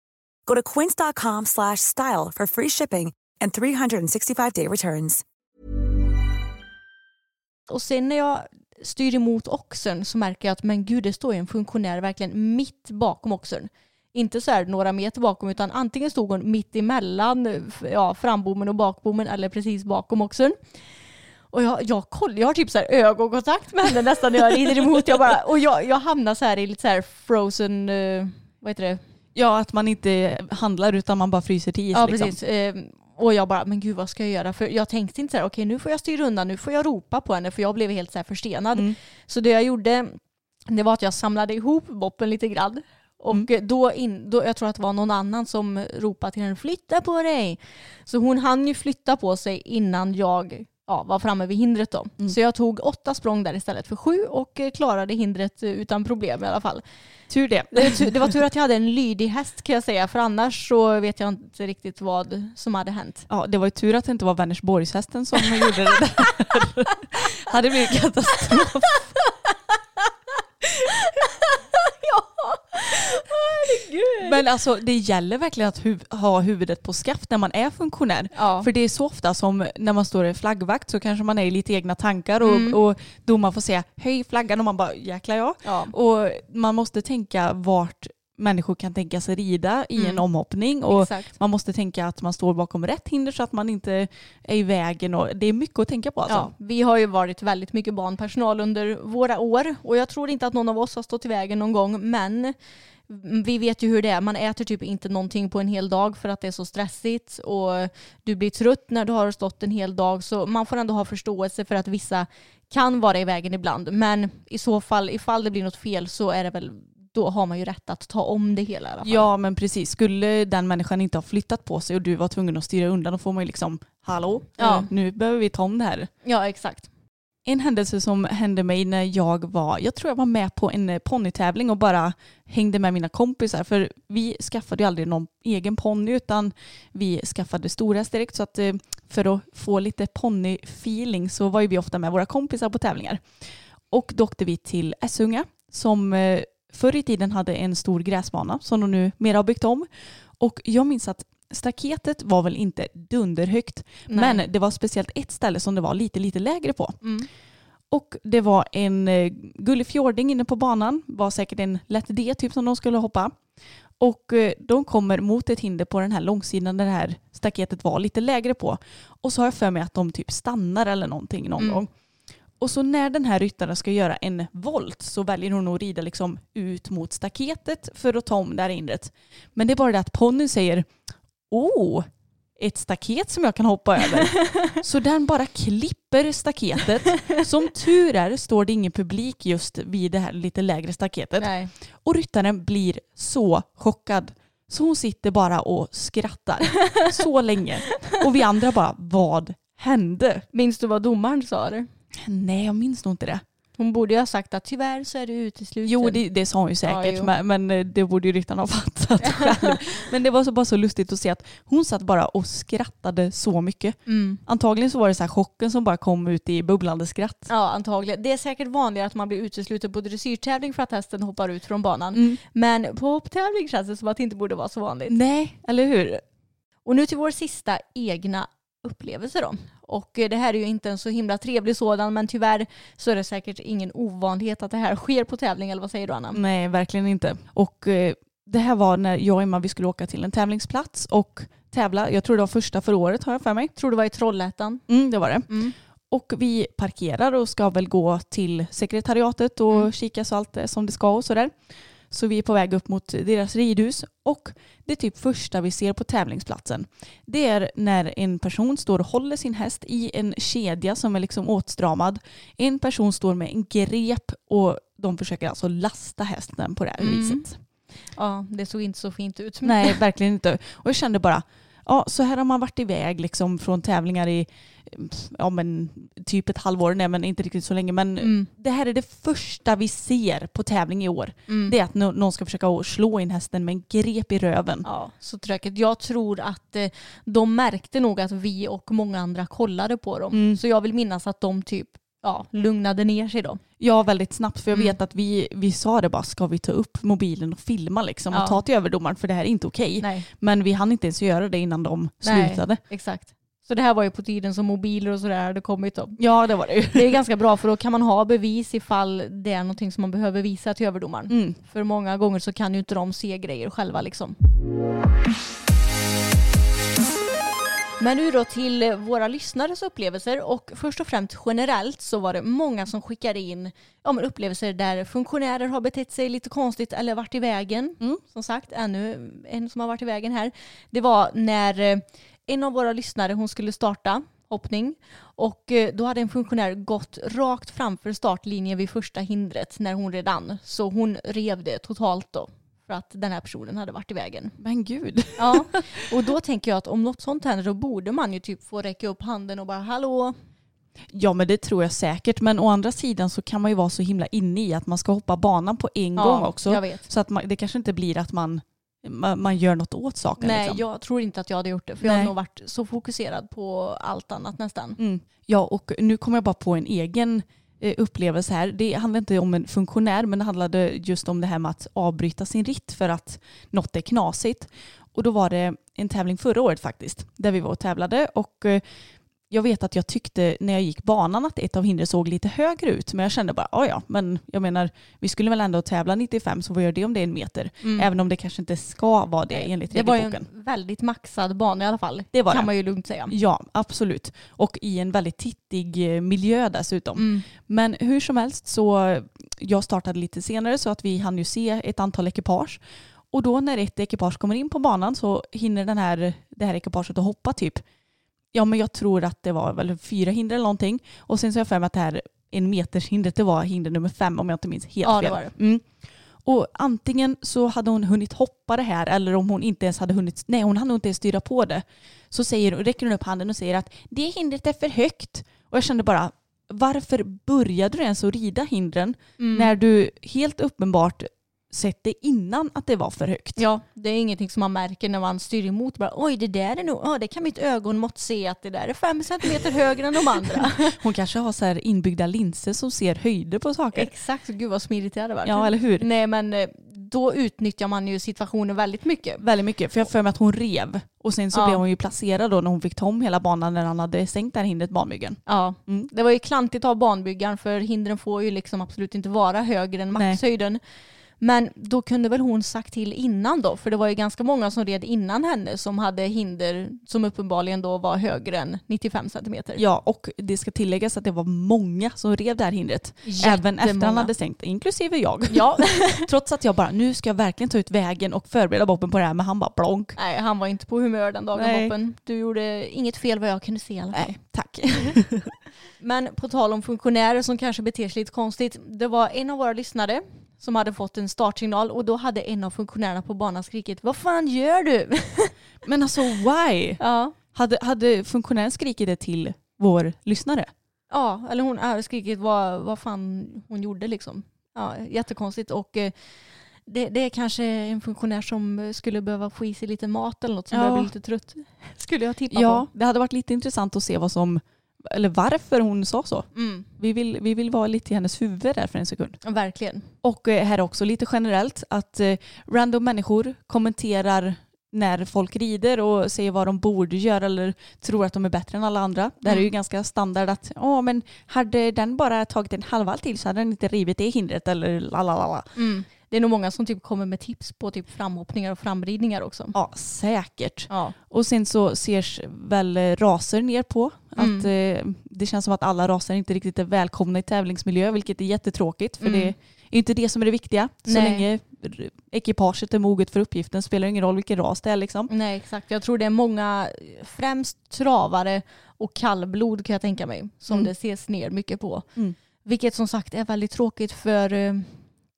Go to quince.com slash style for free shipping and 365-day returns. och sen när jag styr emot oxen så märker jag att men gud det står ju en funktionär verkligen mitt bakom oxen. Inte så här några meter bakom utan antingen stod hon mitt emellan ja, frambommen och bakbommen eller precis bakom oxen. Och jag, jag, koll, jag har typ så här ögonkontakt med henne nästan när jag rider emot. Jag bara, och jag, jag hamnar så här i lite så här frozen, eh, vad heter det? Ja, att man inte handlar utan man bara fryser till is. Ja liksom. precis. Eh, och jag bara, men gud vad ska jag göra? För jag tänkte inte så här, okej nu får jag styra undan, nu får jag ropa på henne för jag blev helt så här förstenad. Mm. Så det jag gjorde, det var att jag samlade ihop boppen lite grann. Och Mm. då, in, då, jag tror att det var någon annan som ropade till henne, flytta på dig. Så hon hann ju flytta på sig innan jag ja, var framme vid hindret då. Mm. Så jag tog åtta språng där istället för sju och eh, klarade hindret eh, utan problem i alla fall. Tur det. Det, var tur- det var tur att jag hade en lydig häst kan jag säga, för annars så vet jag inte riktigt vad som hade hänt. Ja, det var ju tur att det inte var Vänersborgshästen som gjorde det där. hade blivit katastrof. herregud. Men alltså det gäller verkligen att hu- ha huvudet på skaft när man är funktionär. Ja. För det är så ofta som när man står i flaggvakt så kanske man är i lite egna tankar och, Mm. och domaren får säga höj flaggan och man bara jäklar ja. Ja. Och man måste tänka vart människor kan tänka sig rida i Mm. en omhoppning och Exakt. man måste tänka att man står bakom rätt hinder så att man inte är i vägen och det är mycket att tänka på alltså. Ja, vi har ju varit väldigt mycket barnpersonal under våra år och jag tror inte att någon av oss har stått i vägen någon gång men vi vet ju hur det är. Man äter typ inte någonting på en hel dag för att det är så stressigt och du blir trött när du har stått en hel dag så man får ändå ha förståelse för att vissa kan vara i vägen ibland men i så fall ifall det blir något fel så är det väl då har man ju rätt att ta om det hela i alla fall. Ja men precis, skulle den människan inte ha flyttat på sig och du var tvungen att styra undan då får man ju liksom hallå, Ja. nu behöver vi ta om det här. ja exakt. En händelse som hände mig när jag var, jag tror jag var med på en eh, ponnytävling och bara hängde med mina kompisar. För vi skaffade ju aldrig någon egen ponny utan vi skaffade storhäst direkt. Så att eh, för att få lite ponnyfeeling så var ju vi ofta med våra kompisar på tävlingar. Och då åkte vi till Essunga som eh, förr i tiden hade en stor gräsbana som de nu mer har byggt om. Och jag minns att staketet var väl inte dunderhögt Nej. men det var speciellt ett ställe som det var lite lite lägre på. Mm. Och det var en eh, gullig fjording inne på banan. var säkert en lätt D typ som de skulle hoppa. Och eh, de kommer mot ett hinder på den här långsidan där det här staketet var lite lägre på. Och så har jag för mig att de typ stannar eller någonting någon Mm. gång. Och så när den här ryttaren ska göra en volt så väljer hon att rida liksom ut mot staketet för att ta om det här hindret. Men det är bara det att ponnyn säger Åh, ett staket som jag kan hoppa över. Så den bara klipper staketet. Som tur är står det ingen publik just vid det här lite lägre staketet. Nej. Och ryttaren blir så chockad. Så hon sitter bara och skrattar så länge. Och vi andra bara, vad hände? Minns du vad domaren sa? Det? Nej, jag minns nog inte det. Hon borde ju ha sagt att tyvärr så är du utesluten. Jo, det, det sa hon ju säkert, jo. men, men eh, det borde ju ryttaren ha fattat själv. Men det var så, bara så lustigt att se att hon satt bara och skrattade så mycket. Mm. Antagligen så var det så chocken som bara kom ut i bubblande skratt. Ja, antagligen. Det är säkert vanligare att man blir utesluten på dressyrtävling för att hästen hoppar ut från banan. Mm. Men på hopptävling känns det som att det inte borde vara så vanligt. Nej, eller hur? Och nu till vår sista egna upplevelse då. Och eh, det här är ju inte en så himla trevlig sådan men tyvärr så är det säkert ingen ovanlighet att det här sker på tävling eller vad säger du Anna? Nej, verkligen inte. Och eh, det här var när jag och Emma vi skulle åka till en tävlingsplats och tävla. Jag tror det var första för året har jag för mig. Tror det var i Trollhättan. Mm, det var det. Mm. Och vi parkerar och ska väl gå till sekretariatet och Mm. kika så allt är som det ska och sådär. Så vi är på väg upp mot deras ridhus och det är typ första vi ser på tävlingsplatsen. Det är när en person står och håller sin häst i en kedja som är liksom åtstramad. En person står med en grep och de försöker alltså lasta hästen på det här Mm. viset. Ja, det såg inte så fint ut. Nej, verkligen inte. Och jag kände bara, ja så här har man varit iväg liksom från tävlingar i ja, men, typ ett halvår, nej men inte riktigt så länge. Men Mm. det här är det första vi ser på tävling i år. Mm. Det är att nå- någon ska försöka slå in hästen med en grep i röven. Ja, så tråkigt. Jag tror att eh, de märkte nog att vi och många andra kollade på dem. Mm. Så jag vill minnas att de typ ja, lugnade ner sig då. Ja, väldigt snabbt. För jag Mm. vet att vi, vi sa det bara, ska vi ta upp mobilen och filma liksom Ja. och ta till överdomaren för det här är inte okej. Nej, Men vi hann inte ens göra det innan de Nej. slutade. exakt. Så det här var ju på tiden som mobiler och sådär hade kommit då. Ja, det var det ju. Det är ganska bra för då kan man ha bevis ifall det är någonting som man behöver visa till överdomaren. Mm. För många gånger så kan ju inte de se grejer själva liksom. Men nu då till våra lyssnares upplevelser och först och främst generellt så var det många som skickade in ja, men upplevelser där funktionärer har betett sig lite konstigt eller varit i vägen. Mm. Som sagt, ännu en som har varit i vägen här. Det var när eh, en av våra lyssnare hon skulle starta hoppning och eh, då hade en funktionär gått rakt framför startlinjen vid första hindret när hon redan så hon rev det totalt då för att den här personen hade varit i vägen. Men gud. Ja, och då tänker jag att om något sånt händer då borde man ju typ få räcka upp handen och bara hallå. Ja men det tror jag säkert. Men å andra sidan så kan man ju vara så himla inne i att man ska hoppa banan på en Ja, gång också. Jag. Så att man, det kanske inte blir att man, man, gör något åt saken. Nej, liksom. jag tror inte att jag hade gjort det för jag Nej. hade nog varit så fokuserad på allt annat nästan. Mm. Ja och nu kommer jag bara på en egen Eh, upplevelse här. Det handlade inte om en funktionär men det handlade just om det här med att avbryta sin ritt för att något är knasigt. Och då var det en tävling förra året faktiskt där vi var och tävlade och eh, jag vet att jag tyckte när jag gick banan att ett av hindren såg lite högre ut. Men jag kände bara, ja ja, men jag menar, vi skulle väl ändå tävla 95 så vad gör det om det är en meter? Även om det kanske inte ska vara det enligt Mm. Det var ju en väldigt maxad bana i alla fall. Det var kan det. man ju lugnt säga. Ja, absolut. Och i en väldigt tittig eh, miljö dessutom. Mm. Men hur som helst så jag startade lite senare så att vi hann ju se ett antal ekipage. Och då när ett ekipage kommer in på banan så hinner den här, det här ekipaget att hoppa typ, ja men jag tror att det var väl fyra hinder eller någonting. Och sen så har jag för mig att det här en meters hindret det var hinder nummer fem om jag inte minns helt Ja, det fel. var det. Mm. Och antingen så hade hon hunnit hoppa det här eller om hon inte ens hade hunnit, nej hon hade nog inte ens styra på det. Så säger, räcker hon upp handen och säger att det hindret är för högt. Och jag kände bara, varför började du ens att rida hindren Mm. när du helt uppenbart sett det innan att det var för högt? Ja, det är ingenting som man märker när man styr emot. Bara, Oj, det där är nog, ja, det kan mitt ögonmått se att det där är fem centimeter högre än de andra. Hon kanske har så här inbyggda linser som ser höjder på saker. Exakt, gud vad smidigt det hade varit. Ja, eller hur? Nej, men eh, då utnyttjar man ju situationen väldigt mycket. Väldigt mycket. För jag för mig att hon rev. Och sen så Ja. blev hon ju placerad då när hon fick ta om hela banan när han hade sänkt det här hindret banmyggen. Ja, Mm. det var ju klantigt av banbyggaren för hindren får ju liksom absolut inte vara högre än Nej. Men då kunde väl hon sagt till innan då, för det var ju ganska många som red innan henne som hade hinder som uppenbarligen då var högre än 95 centimeter. Ja, och det ska tilläggas att det var många som rev det här hindret. Även efter han Jättemånga. hade sänkt, inklusive jag. Ja, Trots att jag bara, nu ska jag verkligen ta ut vägen och förbereda Boppen på det här, men han bara blonk. nej han var inte på humör den dagen Nej. Boppen. Du gjorde inget fel vad jag kunde se i alla fall. Nej, tack. Men på tal om funktionärer som kanske beter sig lite konstigt. Det var en av våra lyssnare som hade fått en startsignal och då hade en av funktionärerna på banan skrikit Vad fan gör du? Men alltså why? ja. Hade, hade funktionären skrikit det till vår lyssnare? Ja, eller hon hade skrikit vad, vad fan hon gjorde liksom. Ja, jättekonstigt och eh, det, det är kanske en funktionär som skulle behöva få i sig lite mat eller något som Ja. börjar bli lite trött. Skulle jag tippa Ja, det hade varit lite intressant att se vad som, eller varför hon sa så. Mm, Vi vill, vi vill vara lite i hennes huvud där för en sekund. verkligen. Och eh, här också lite generellt att eh, random människor kommenterar när folk rider och säger vad de borde göra eller tror att de är bättre än alla andra. Det här är ju ganska standard att ja men hade den bara tagit en halvvall till så hade den inte rivit det hindret eller lalalala. Mm. Det är nog många som typ kommer med tips på typ framhoppningar och framridningar också. Ja säkert. Ja. Och sen så ses väl eh, raser ner på. Mm. Att eh, det känns som att alla raser inte riktigt är välkomna i tävlingsmiljö vilket är jättetråkigt för Mm. det är inte det som är det viktiga. Så Nej. länge ekipaget är moget för uppgiften spelar det ingen roll vilken ras det är liksom. Nej exakt, jag tror det är många, främst travare och kallblod kan jag tänka mig, som Mm. det ses ner mycket på. Mm. Vilket som sagt är väldigt tråkigt för, eh,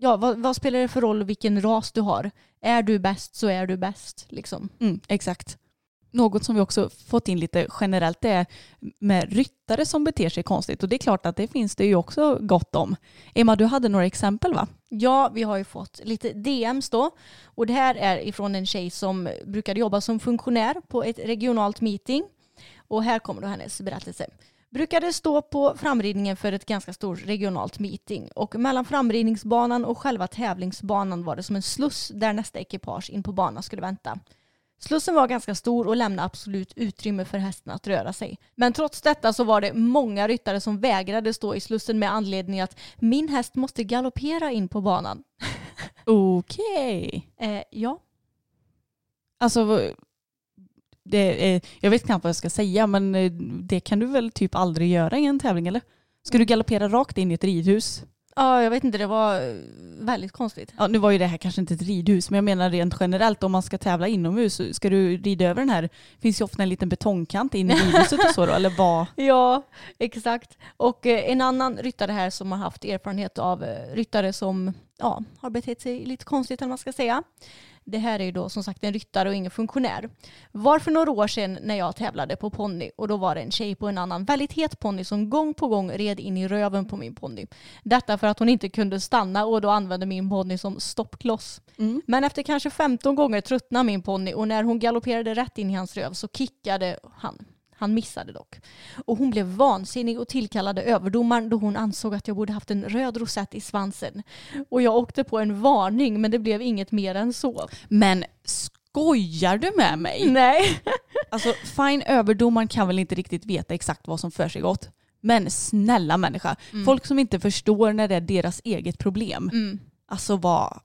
ja vad, vad spelar det för roll vilken ras du har? Är du bäst så är du bäst liksom. Mm, exakt. Något som vi också fått in lite generellt är med ryttare som beter sig konstigt och det är klart att det finns det ju också gott om. Emma, du hade några exempel va? Ja, vi har ju fått lite DMs då. Och det här är ifrån en tjej som brukade jobba som funktionär på ett regionalt meeting. Och här kommer då hennes berättelse. Brukade stå på framridningen för ett ganska stort regionalt meeting. Och mellan framridningsbanan och själva tävlingsbanan var det som en sluss där nästa ekipage in på banan skulle vänta. Slussen var ganska stor och lämnade absolut utrymme för hästen att röra sig. Men trots detta så var det många ryttare som vägrade stå i slussen med anledning att min häst måste galoppera in på banan. Okej. Eh, ja. Alltså, det jag vet knappt vad jag ska säga men eh, det kan du väl typ aldrig göra i en tävling eller? Ska du galoppera rakt in i ett ridhus? ja, jag vet inte, det var eh, väldigt konstigt. Ja, nu var ju det här kanske inte ett ridhus men jag menar rent generellt om man ska tävla inomhus ska du rida över den här, finns ju ofta en liten betongkant in i ridhuset och så då eller vad? Ja, exakt. Och eh, en annan ryttare här som har haft erfarenhet av ryttare som ja, har betett sig lite konstigt eller man ska säga. Det här är ju då som sagt en ryttare och ingen funktionär. Var för några år sedan när jag tävlade på ponny och då var det en tjej på en annan väldigt het ponny som gång på gång red in i röven på min ponny. Detta för att hon inte kunde stanna och då använde min ponny som stoppkloss. Men efter kanske 15 gånger tröttnade min ponny och när hon galopperade rätt in i hans röv så kickade han Han missade dock. Och hon blev vansinnig och tillkallade överdomaren då hon ansåg att jag borde haft en röd rosett i svansen. Och jag åkte på en varning men det blev inget mer än så. Men skojar du med mig? Nej. Alltså fine, överdomaren kan väl inte riktigt veta exakt vad som för sig gått. Men snälla människa, folk som inte förstår när det är deras eget problem. Alltså vad...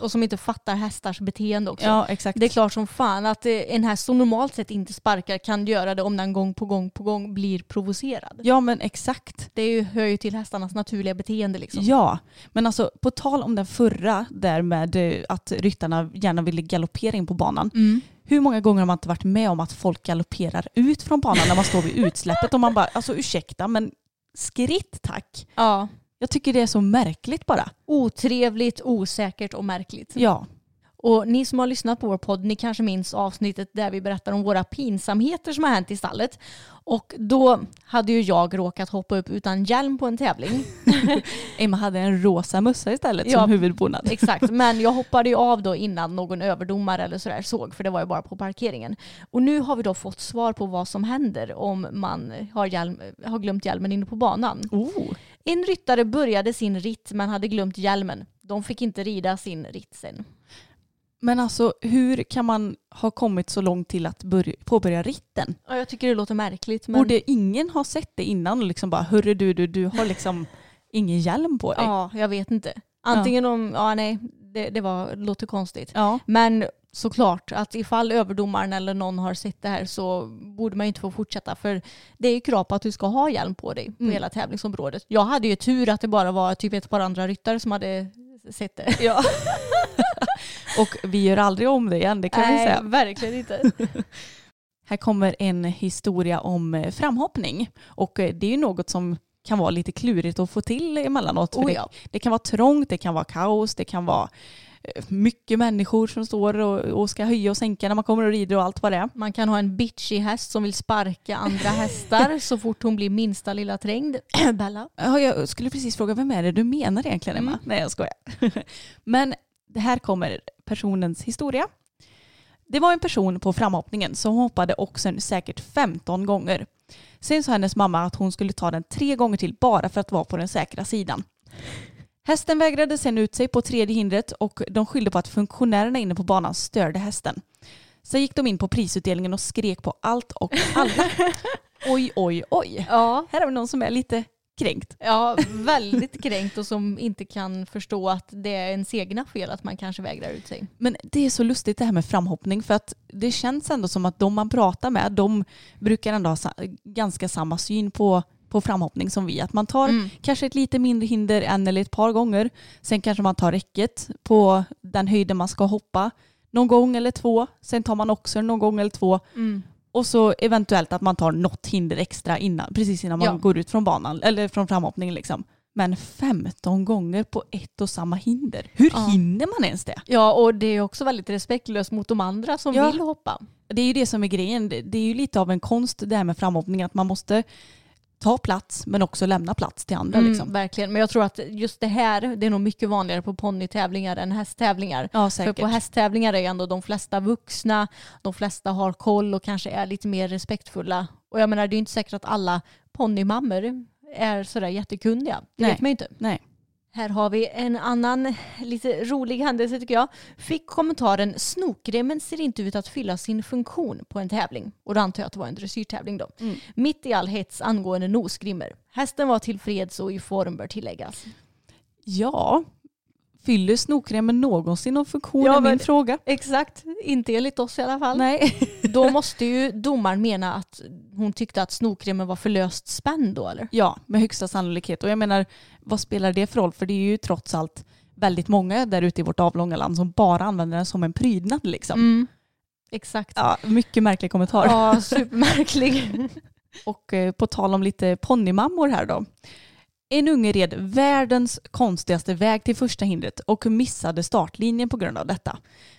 Och som inte fattar hästars beteende också. Ja exakt. Det är klart som fan att eh, en häst som normalt sett inte sparkar kan göra det om den gång på gång på gång blir provocerad. Ja men exakt. Det är ju, hör ju till hästarnas naturliga beteende liksom. Ja, men alltså på tal om den förra där med eh, att ryttarna gärna ville galoppera in på banan. Mm. Hur många gånger har man inte varit med om att folk galopperar ut från banan när man står vid utsläppet och man bara, alltså ursäkta men skritt tack. Ja. Jag tycker det är så märkligt bara. Otrevligt, osäkert och märkligt. Ja, Och ni som har lyssnat på vår podd, ni kanske minns avsnittet där vi berättar om våra pinsamheter som har hänt i stallet. Och då hade ju jag råkat hoppa upp utan hjälm på en tävling. Emma hade en rosa mössa istället Ja, som huvudbonad. Exakt, men jag hoppade ju av då innan någon överdomare eller sådär såg, för det var ju bara på parkeringen. Och nu har vi då fått svar på vad som händer om man har, hjälm, har glömt hjälmen inne på banan. Oh. En ryttare började sin ritt men hade glömt hjälmen. De fick inte rida sin ritt sen. Men alltså hur kan man ha kommit så långt till att börja, påbörja ritten? Ja, jag tycker det låter märkligt. Men... Borde ingen ha sett det innan och liksom bara hörru du, du, du har liksom ingen hjälm på dig? Ja, jag vet inte. Antingen om, ja nej, det, det var, låter konstigt. Ja. Men såklart att ifall överdomaren eller någon har sett det här så borde man ju inte få fortsätta för det är ju krav på att du ska ha hjälm på dig på Mm. hela tävlingsområdet. Jag hade ju tur att det bara var typ ett par andra ryttare som hade sett det. Ja. och vi gör aldrig om det igen, det kan vi Nej, säga. verkligen inte. Här kommer en historia om eh, framhoppning. Och eh, det är ju något som kan vara lite klurigt att få till emellanåt. Oh det, ja. det kan vara trångt, det kan vara kaos, det kan vara mycket människor som står och, och ska höja och sänka när man kommer och rider och allt vad det är. Man kan ha en bitchig häst som vill sparka andra hästar så fort hon blir minsta lilla trängd. Bella. Ja, jag skulle precis fråga, vem är det du menar egentligen Emma? Mm. Nej jag skojar. Men det här kommer personens historia. Det var en person på framhoppningen som hoppade oxen säkert 15 gånger. Sen sa hennes mamma att hon skulle ta den tre gånger till bara för att vara på den säkra sidan. Hästen vägrade sen ut sig på tredje hindret och de skyllde på att funktionärerna inne på banan störde hästen. Sen gick de in på prisutdelningen och skrek på allt och alla. Oj, oj, oj. Ja, Här har vi någon som är lite kränkt. ja, väldigt kränkt och som inte kan förstå att det är ens egna fel att man kanske vägrar ut sig. Men det är så lustigt det här med framhoppning för att det känns ändå som att de man pratar med de brukar ändå ha ganska samma syn på, på framhoppning som vi. Att man tar Mm. kanske ett lite mindre hinder en eller ett par gånger. Sen kanske man tar räcket på den höjden man ska hoppa någon gång eller två. Sen tar man också någon gång eller två. Mm. Och så eventuellt att man tar något hinder extra innan, precis innan man Ja. går ut från banan eller från framhoppningen. Liksom. Men 15 gånger på ett och samma hinder. Hur Ja. hinner man ens det? Ja, och det är också väldigt respektlöst mot de andra som Ja. vill hoppa. Det är ju det som är grejen. Det är ju lite av en konst det här med framhoppning. Att man måste ta plats men också lämna plats till andra. Mm, Liksom. verkligen, men jag tror att just det här det är nog mycket vanligare på ponnytävlingar än hästtävlingar. Ja, För på hästtävlingar är ändå de flesta vuxna, de flesta har koll och kanske är lite mer respektfulla. Och jag menar det är inte säkert att alla ponnymammor är sådär jättekunniga. Det Nej. vet man ju inte. Nej. Här har vi en annan lite rolig händelse tycker jag. Fick kommentaren snokremmen ser inte ut att fylla sin funktion på en tävling. Och då antar jag att det var en dressyrtävling då. Mm. Mitt i all hets angående nosgrimmer. Hästen var tillfreds och i form bör tilläggas. Ja, fyller snokremmen någonsin någon funktion Ja, är min fråga. Exakt, inte enligt oss i alla fall. Nej. Då måste ju domaren mena att hon tyckte att snokremmen var för löst spänd då eller? Ja, med högsta sannolikhet. Och jag menar, vad spelar det för roll? För det är ju trots allt väldigt många där ute i vårt avlånga land som bara använder den som en prydnad. Liksom. Mm. Exakt. Ja, mycket märklig kommentar. Ja, supermärklig. Och eh, på tal om lite ponnymammor här då. En unge red världens konstigaste väg till första hindret och missade startlinjen på grund av detta.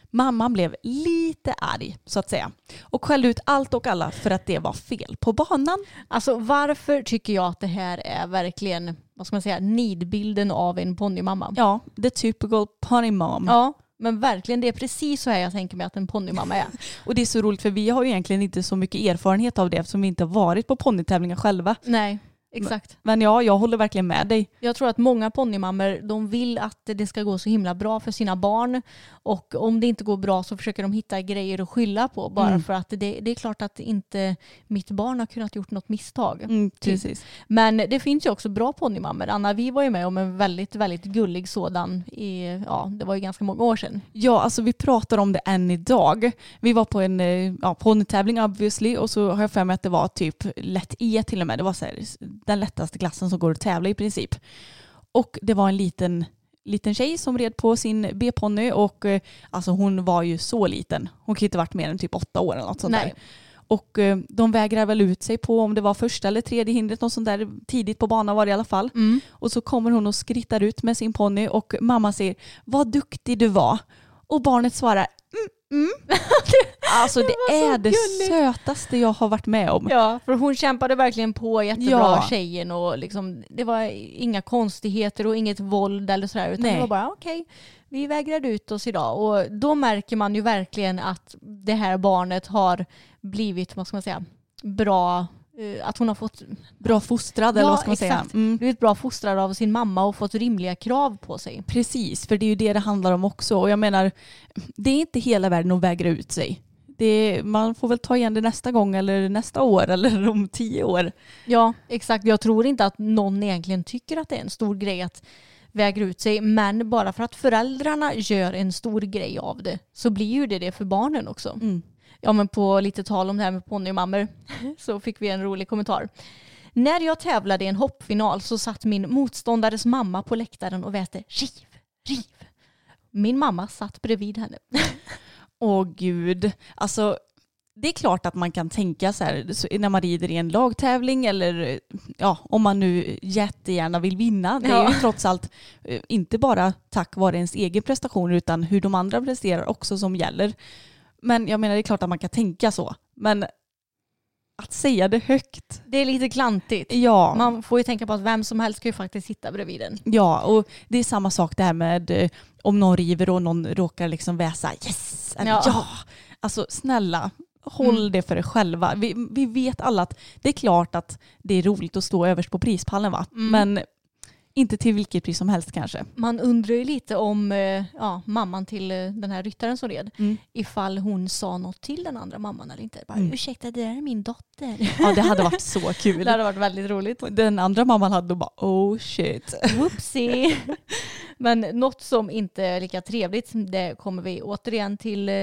Mamman blev lite arg så att säga och skällde ut allt och alla för att det var fel på banan. Alltså varför tycker jag att det här är verkligen, vad ska man säga, nidbilden av en ponnymamma? Ja, the typical pony mom. Ja, Men verkligen, det är precis så här jag tänker mig att en ponnymamma är. Och det är så roligt för vi har ju egentligen inte så mycket erfarenhet av det eftersom vi inte har varit på ponnytävlingar själva. Nej, exakt. Men ja, jag håller verkligen med dig. Jag tror att många ponnymammor de vill att det ska gå så himla bra för sina barn. Och om det inte går bra så försöker de hitta grejer att skylla på. Bara Mm. för att det, det är klart att inte mitt barn har kunnat gjort något misstag. Mm, Typ. precis. Men det finns ju också bra ponnymammor. Anna, vi var ju med om en väldigt, väldigt gullig sådan i, ja, det var ju ganska många år sedan. Ja, alltså vi pratar om det än idag. Vi var på en eh, ja, ponnytävling obviously och så har jag för mig att det var typ lätt E till och med. Det var så här, den lättaste klassen som går att tävla i princip. Och det var en liten, liten tjej som red på sin B-ponny och eh, alltså hon var ju så liten. Hon kan ju inte varit mer än typ åtta år eller något sånt Nej. där. Och eh, de vägrar väl ut sig på om det var första eller tredje hindret, något sånt där tidigt på banan var det i alla fall. Mm. Och så kommer hon och skrittar ut med sin ponny och mamma säger vad duktig du var. Och barnet svarar mm. Alltså det, så är det sötaste jag har varit med om. Ja, för hon kämpade verkligen på jättebra Ja. tjejen och liksom, det var inga konstigheter och inget våld eller sådär utan Nej. det var bara okej, vi vägrade ut oss idag och då märker man ju verkligen att det här barnet har blivit, vad ska man säga, bra, att hon har fått Bra fostrad eller Ja, vad ska man säga. exakt. Mm. blivit bra fostrad av sin mamma och fått rimliga krav på sig. Precis, för det är ju det det handlar om också. Och jag menar, det är inte hela världen att vägra ut sig. Det man får väl ta igen det nästa gång eller nästa år eller om tio år. Ja, exakt. Jag tror inte att någon egentligen tycker att det är en stor grej att vägra ut sig. Men bara för att föräldrarna gör en stor grej av det så blir ju det det för barnen också. Mm. Ja men på lite tal om det här med ponnymammor så fick vi en rolig kommentar. När jag tävlade i en hoppfinal så satt min motståndares mamma på läktaren och väste riv, riv. Min mamma satt bredvid henne. Åh gud, alltså det är klart att man kan tänka så här när man rider i en lagtävling eller ja, om man nu jättegärna vill vinna. Det är ju trots allt eh, inte bara tack vare ens egen prestation utan hur de andra presterar också som gäller. Men jag menar det är klart att man kan tänka så. Men att säga det högt. Det är lite klantigt. Ja, Man får ju tänka på att vem som helst kan ju faktiskt sitta bredvid den. ja, och det är samma sak det här med eh, om någon river och någon råkar liksom väsa yes, eller Ja. ja. Alltså snälla, håll Mm. det för er själva. Vi, vi vet alla att det är klart att det är roligt att stå överst på prispallen va? Mm. Men inte till vilket pris som helst kanske. Man undrar ju lite om eh, ja, mamman till eh, den här ryttaren som red, Mm. ifall hon sa något till den andra mamman eller inte. Bara, Mm. Ursäkta, det där är min dotter. Ja det hade varit så kul. Det hade varit väldigt roligt. Den andra mamman hade då bara oh shit. Whoopsie. Men något som inte är lika trevligt, det kommer vi återigen till eh,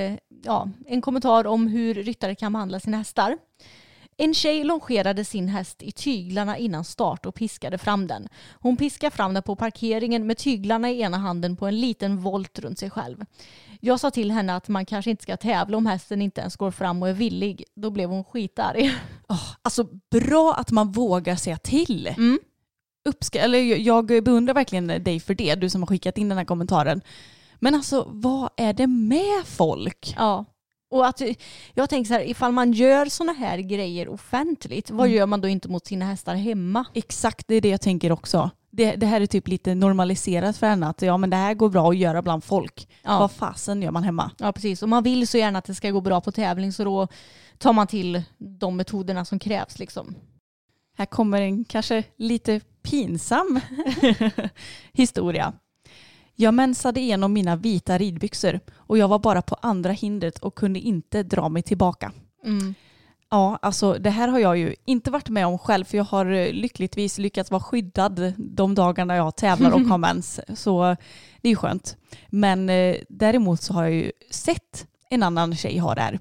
ja, en kommentar om hur ryttare kan behandla sina hästar. En tjej longerade sin häst i tyglarna innan start och piskade fram den. Hon piskade fram den på parkeringen med tyglarna i ena handen på en liten volt runt sig själv. Jag sa till henne att man kanske inte ska tävla om hästen inte ens går fram och är villig. Då blev hon skitarg. Oh, alltså bra att man vågar säga till. Mm. Uppska eller jag beundrar verkligen dig för det, du som har skickat in den här kommentaren. Men alltså vad är det med folk? Ja. Och att, jag tänker så här, ifall man gör såna här grejer offentligt, vad Mm. gör man då inte mot sina hästar hemma? Exakt, det är det jag tänker också. Det, det här är typ lite normaliserat för henne att ja men det här går bra att göra bland folk. Ja. Vad fasen gör man hemma? Ja, precis. Och man vill så gärna att det ska gå bra på tävling så då tar man till de metoderna som krävs. Liksom. Här kommer en kanske lite pinsam historia. Jag mensade igenom mina vita ridbyxor och jag var bara på andra hindret och kunde inte dra mig tillbaka. Mm. Ja, alltså det här har jag ju inte varit med om själv för jag har eh, lyckligtvis lyckats vara skyddad de dagarna jag tävlar och har mens. Så det är ju skönt. Men eh, däremot så har jag ju sett en annan tjej ha det här.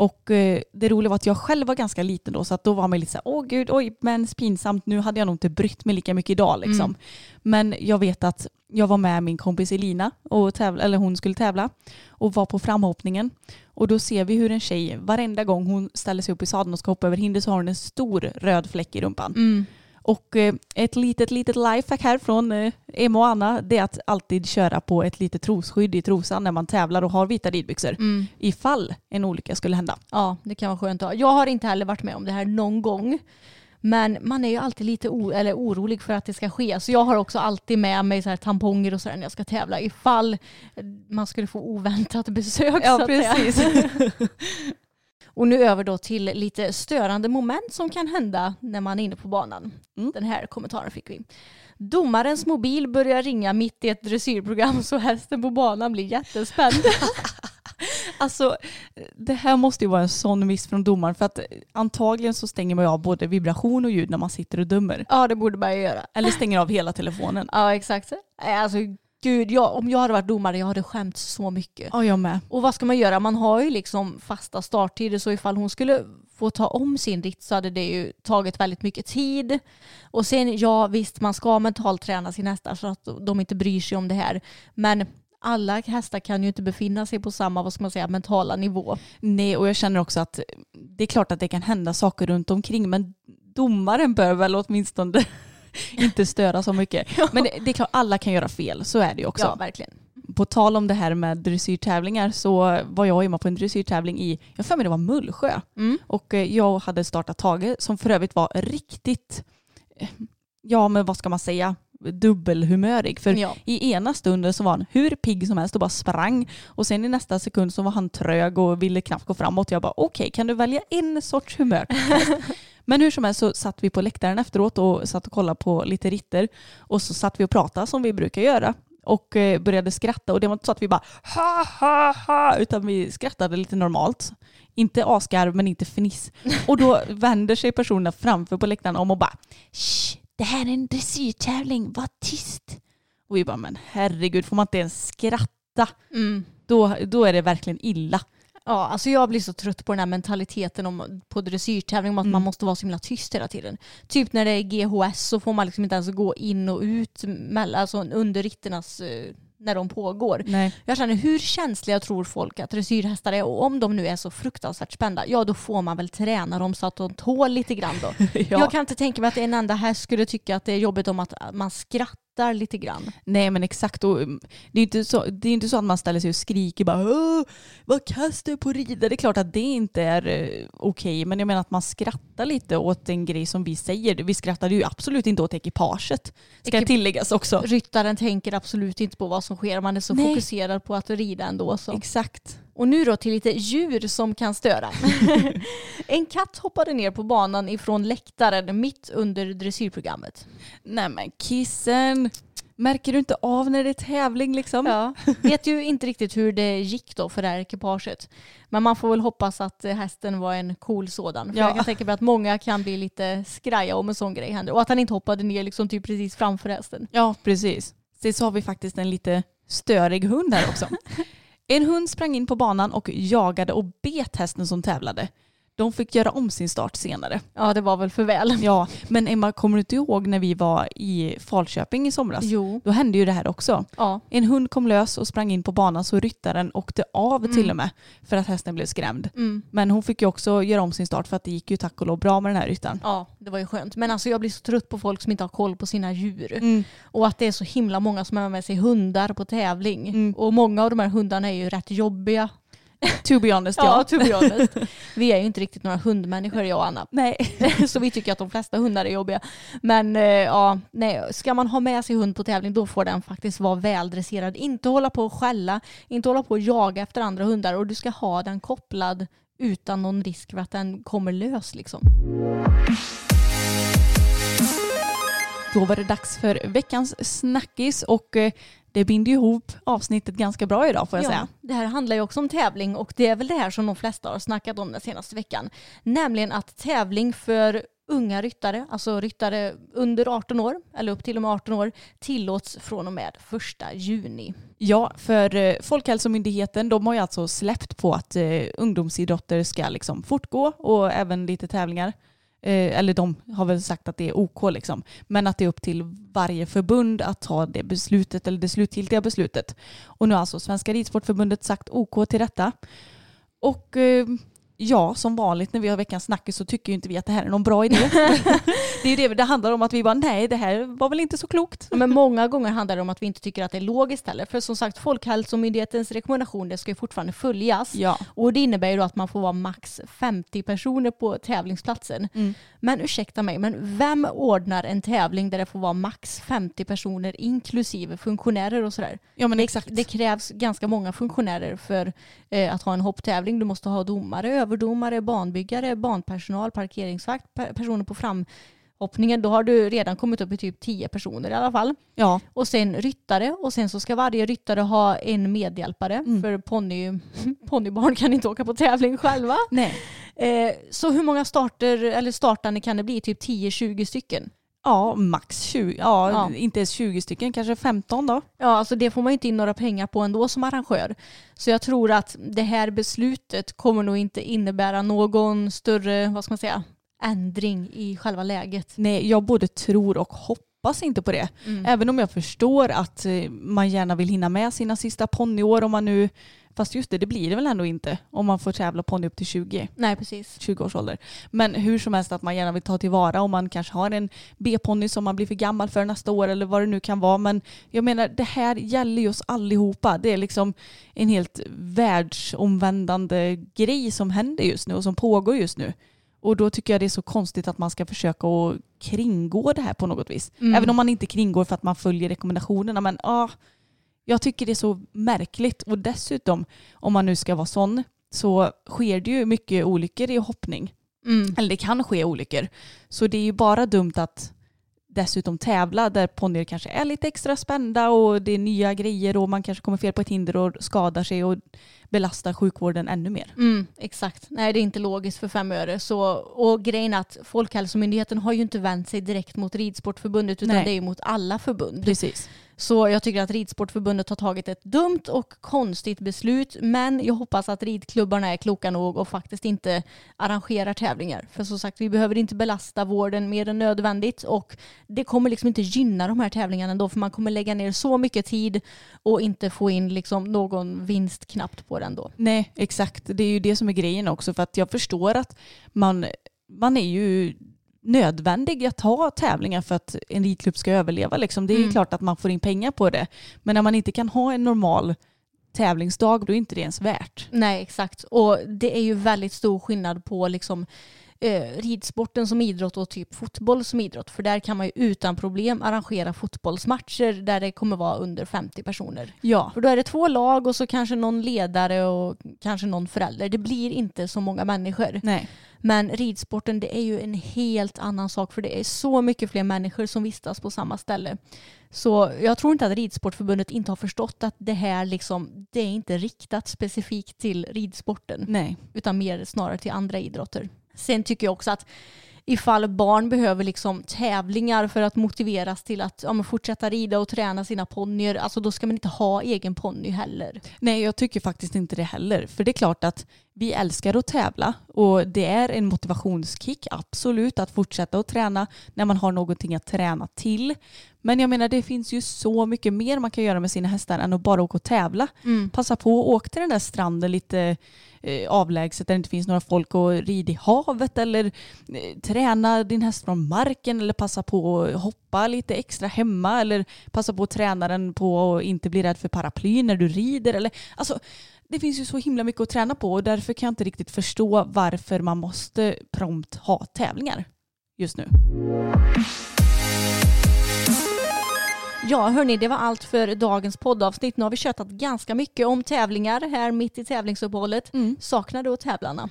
Och eh, det roliga var att jag själv var ganska liten då så att då var man lite så här, åh gud, oj, mens pinsamt, nu hade jag nog inte brytt mig lika mycket idag liksom. Mm. Men jag vet att jag var med min kompis Elina och tävla, eller hon skulle tävla och var på framhoppningen. Och då ser vi hur en tjej, varenda gång hon ställer sig upp i sadeln och ska hoppa över hinder så har hon en stor röd fläck i rumpan. Mm. Och eh, ett litet, litet lifehack här från eh, Emma och Anna det är att alltid köra på ett litet trosskydd i trosan när man tävlar och har vita ridbyxor. Mm. Ifall en olycka skulle hända. Ja, det kan vara skönt att ha. Jag har inte heller varit med om det här någon gång. Men man är ju alltid lite eller orolig för att det ska ske. Så jag har också alltid med mig så här tamponger och sådär när jag ska tävla ifall man skulle få oväntat besök. att säga. Och nu över då till lite störande moment som kan hända när man är inne på banan. Mm. Den här kommentaren fick vi. Domarens mobil börjar ringa mitt i ett dressyrprogram så hästen på banan blir jättespänd. Alltså det här måste ju vara en sån miss från domaren för att antagligen så stänger man ju av både vibration och ljud när man sitter och dömer. ja det borde man ju göra. Eller stänger av hela telefonen. Ja exakt. Alltså gud, jag, om jag hade varit domare jag hade skämt så mycket. Ja jag med. Och vad ska man göra? Man har ju liksom fasta starttider så ifall hon skulle få ta om sin ritt så hade det ju tagit väldigt mycket tid. Och sen ja visst man ska mentalt träna sina hästar så att de inte bryr sig om det här. Men alla hästar kan ju inte befinna sig på samma vad ska man säga, mentala nivå. Nej och jag känner också att det är klart att det kan hända saker runt omkring men domaren bör väl åtminstone inte störa så mycket. Men det, det är klart alla kan göra fel, så är det ju också. Ja verkligen. På tal om det här med dressyrtävlingar så var jag med på en dressyrtävling i, jag för mig det var Mullsjö. Mm. Och eh, jag hade startat Tage som för övrigt var riktigt, eh, ja men vad ska man säga, dubbelhumörig. För Ja. i ena stunden så var han hur pigg som helst och bara sprang. Och sen i nästa sekund så var han trög och ville knappt gå framåt. Jag bara okej, kan du välja en sorts humör? Men hur som helst så satt vi på läktaren efteråt och satt och kollade på lite ritter. Och så satt vi och pratade som vi brukar göra. Och eh, började skratta och det var inte så att vi bara ha ha ha utan vi skrattade lite normalt. Inte asgarv men inte fniss. Och då vänder sig personerna framför på läktaren om och bara Shh, det här är en dressyrtävling, var tyst. Och vi bara men herregud får man inte ens skratta Mm. då, då är det verkligen illa. Ja, alltså jag blir så trött på den här mentaliteten om, på dressyrtävling om att Mm. man måste vara så himla tyst hela tiden. Typ när det är GHS så får man liksom inte ens gå in och ut mellan, alltså under ritternas eh, när de pågår. Nej. Jag känner hur känsliga tror folk att dressyrhästar är och om de nu är så fruktansvärt spända, ja då får man väl träna dem så att de tål lite grann då. Ja. Jag kan inte tänka mig att en enda häst skulle tycka att det är jobbigt om att man skrattar lite grann. Nej men exakt. Och, mm, det, är inte så, det är inte så att man ställer sig och skriker bara Åh, vad kass du på rida. Det är klart att det inte är eh, okej. Men jag menar att man skrattar lite åt en grej som vi säger. Vi skrattade ju absolut inte åt ekipaget. Ska Ekip- tilläggas också. Ryttaren tänker absolut inte på vad som sker, man är så Nej. fokuserad på att rida ändå. Så. Exakt. Och nu då till lite djur som kan störa. en katt hoppade ner på banan ifrån läktaren mitt under dressyrprogrammet. Nej men kissen. Märker du inte av när det är tävling liksom? Ja. Vet ju inte riktigt hur det gick då för det här ekipaget. Men man får väl hoppas att hästen var en cool sådan. För Ja. jag kan tänka mig att många kan bli lite skraja om en sån grej händer. Och att han inte hoppade ner liksom typ precis framför hästen. Ja, precis. Sen så har vi faktiskt en lite störig hund här också. En hund sprang in på banan och jagade och bet hästen som tävlade. De fick göra om sin start senare. Ja, det var väl för väl. Ja, men Emma, kommer du inte ihåg när vi var i Falköping i somras? Jo. Då hände ju det här också. Ja. En hund kom lös och sprang in på banan så ryttaren åkte av till och med för att hästen blev skrämd. Mm. Men hon fick ju också göra om sin start för att det gick ju tack och lov bra med den här ryttaren. Ja, det var ju skönt. Men alltså jag blir så trött på folk som inte har koll på sina djur. Mm. Och att det är så himla många som har med sig hundar på tävling. Mm. Och många av de här hundarna är ju rätt jobbiga. To be honest, Ja, ja. to be honest. Vi är ju inte riktigt några hundmänniskor jag och Anna. Nej. så vi tycker att de flesta hundar är jobbiga. Men eh, ja, nej, ska man ha med sig hund på tävling då får den faktiskt vara väldresserad. Inte hålla på och skälla, inte hålla på och jaga efter andra hundar och du ska ha den kopplad utan någon risk för att den kommer lös liksom. Då var det dags för veckans snackis och eh, det binder ihop avsnittet ganska bra idag får jag säga. Det här handlar ju också om tävling och det är väl det här som de flesta har snackat om den senaste veckan. Nämligen att tävling för unga ryttare, alltså ryttare under 18 år eller upp till och med 18 år tillåts från och med 1 juni. Ja, för eh, Folkhälsomyndigheten de har ju alltså släppt på att eh, ungdomsidrotter ska liksom fortgå och även lite tävlingar. Eh, eller de har väl sagt att det är OK liksom. Men att det är upp till varje förbund att ta det beslutet eller det slutgiltiga beslutet. Och nu har alltså Svenska Ridsportförbundet sagt OK till detta. Och eh, ja, som vanligt när vi har veckans snackis så tycker ju inte vi att det här är någon bra idé. det är ju det det handlar om, att vi bara nej, det här var väl inte så klokt. Men många gånger handlar det om att vi inte tycker att det är logiskt heller. För som sagt, Folkhälsomyndighetens rekommendationer ska ju fortfarande följas. Ja. Och det innebär ju då att man får vara max 50 personer på tävlingsplatsen. Mm. Men ursäkta mig, men vem ordnar en tävling där det får vara max 50 personer inklusive funktionärer och sådär? Ja men Det, exakt. det krävs ganska många funktionärer för eh, att ha en hopptävling. Du måste ha domare, överdomare, banbyggare, banpersonal, parkeringsvakt, pe- personer på framhoppningen. Då har du redan kommit upp i typ 10 personer i alla fall. Ja, Och sen ryttare och sen så ska varje ryttare ha en medhjälpare Mm. för ponny, ponnybarn kan inte åka på tävling själva. nej. Eh, så hur många starter eller startande kan det bli? Typ 10-20 stycken? Ja, max 20. Ja, Ja. inte ens 20 stycken, kanske 15 då. Ja, alltså det får man ju inte in några pengar på ändå som arrangör. Så jag tror att det här beslutet kommer nog inte innebära någon större, vad ska man säga, ändring i själva läget. Nej, jag både tror och hoppas inte på det. Mm. Även om jag förstår att eh, man gärna vill hinna med sina sista ponnyår om man nu, fast just det, det blir det väl ändå inte om man får tävla ponny upp till 20. Nej, precis. 20 års ålder. Men hur som helst att man gärna vill ta tillvara om man kanske har en B-ponny som man blir för gammal för nästa år eller vad det nu kan vara. Men jag menar det här gäller ju oss allihopa. Det är liksom en helt världsomvändande grej som händer just nu och som pågår just nu. Och då tycker jag det är så konstigt att man ska försöka att kringgå det här på något vis. Mm. Även om man inte kringgår för att man följer rekommendationerna. Men ja, jag tycker det är så märkligt. Och dessutom, om man nu ska vara sån, så sker det ju mycket olyckor i hoppning. Mm. Eller det kan ske olyckor. Så det är ju bara dumt att dessutom tävla där ponnyer kanske är lite extra spända och det är nya grejer och man kanske kommer fel på ett hinder och skadar sig och belastar sjukvården ännu mer. Mm, exakt. Nej, det är inte logiskt för fem öre. Så, och grejen är att Folkhälsomyndigheten har ju inte vänt sig direkt mot Ridsportförbundet utan Nej. det är ju mot alla förbund. Precis. Så jag tycker att Ridsportförbundet har tagit ett dumt och konstigt beslut. Men jag hoppas att ridklubbarna är kloka nog och faktiskt inte arrangerar tävlingar. För som sagt, vi behöver inte belasta vården mer än nödvändigt. Och det kommer liksom inte gynna de här tävlingarna ändå. För man kommer lägga ner så mycket tid och inte få in liksom någon vinst knappt på den då. Nej, exakt. Det är ju det som är grejen också. För att jag förstår att man, man är ju nödvändig att ha tävlingar för att en ridklubb ska överleva. Liksom. Det är Mm. klart att man får in pengar på det. Men när man inte kan ha en normal tävlingsdag då är inte det ens värt. Nej, exakt. Och det är ju väldigt stor skillnad på liksom, eh, ridsporten som idrott och typ fotboll som idrott. För där kan man ju utan problem arrangera fotbollsmatcher där det kommer vara under 50 personer. Ja, För då är det två lag och så kanske någon ledare och kanske någon förälder. Det blir inte så många människor. nej. Men ridsporten det är ju en helt annan sak för det är så mycket fler människor som vistas på samma ställe. Så jag tror inte att Ridsportförbundet inte har förstått att det här liksom, det är inte riktat specifikt till ridsporten nej. utan mer snarare till andra idrotter. Sen tycker jag också att ifall barn behöver liksom tävlingar för att motiveras till att ja, fortsätta rida och träna sina ponnyer, alltså då ska man inte ha egen ponny heller. Nej, jag tycker faktiskt inte det heller. För det är klart att vi älskar att tävla och det är en motivationskick, absolut, att fortsätta att träna när man har någonting att träna till. Men jag menar, det finns ju så mycket mer man kan göra med sina hästar än att bara åka och tävla. Passa på att åka till den där stranden lite eh, avlägset där det inte finns några folk och rid i havet eller eh, träna din häst från marken eller passa på att hoppa lite extra hemma eller passa på att träna den på att inte bli rädd för paraply när du rider. Eller, alltså, det finns ju så himla mycket att träna på och därför kan jag inte riktigt förstå varför man måste prompt ha tävlingar just nu. Ja, hörni, det var allt för dagens poddavsnitt. Nu har vi tjötat ganska mycket om tävlingar här mitt i tävlingsuppehållet. Saknar du tävlarna?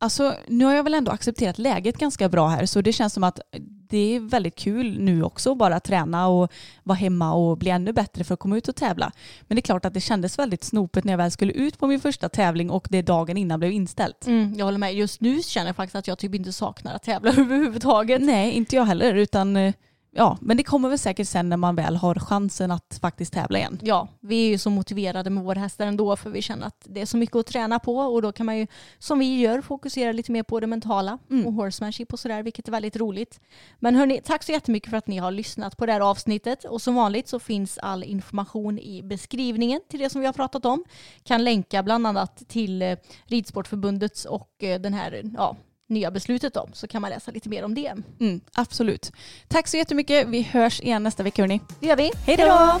Alltså, nu har jag väl ändå accepterat läget ganska bra här så det känns som att det är väldigt kul nu också bara att träna och vara hemma och bli ännu bättre för att komma ut och tävla. Men det är klart att det kändes väldigt snopet när jag väl skulle ut på min första tävling och det dagen innan blev inställt. Mm, jag håller med. Just nu känner jag faktiskt att jag typ inte saknar att tävla överhuvudtaget. Nej, inte jag heller utan eh, ja, men det kommer väl säkert sen när man väl har chansen att faktiskt tävla igen. Ja, vi är ju så motiverade med våra hästar ändå för vi känner att det är så mycket att träna på och då kan man ju som vi gör fokusera lite mer på det mentala Mm. och horsemanship och sådär vilket är väldigt roligt. Men hörni, tack så jättemycket för att ni har lyssnat på det här avsnittet och som vanligt så finns all information i beskrivningen till det som vi har pratat om. Kan länka bland annat till eh, Ridsportförbundets och eh, den här ja, nya beslutet om så kan man läsa lite mer om det. Mm, absolut. Tack så jättemycket. Vi hörs igen nästa vecka hörni. Det gör vi. Hej då!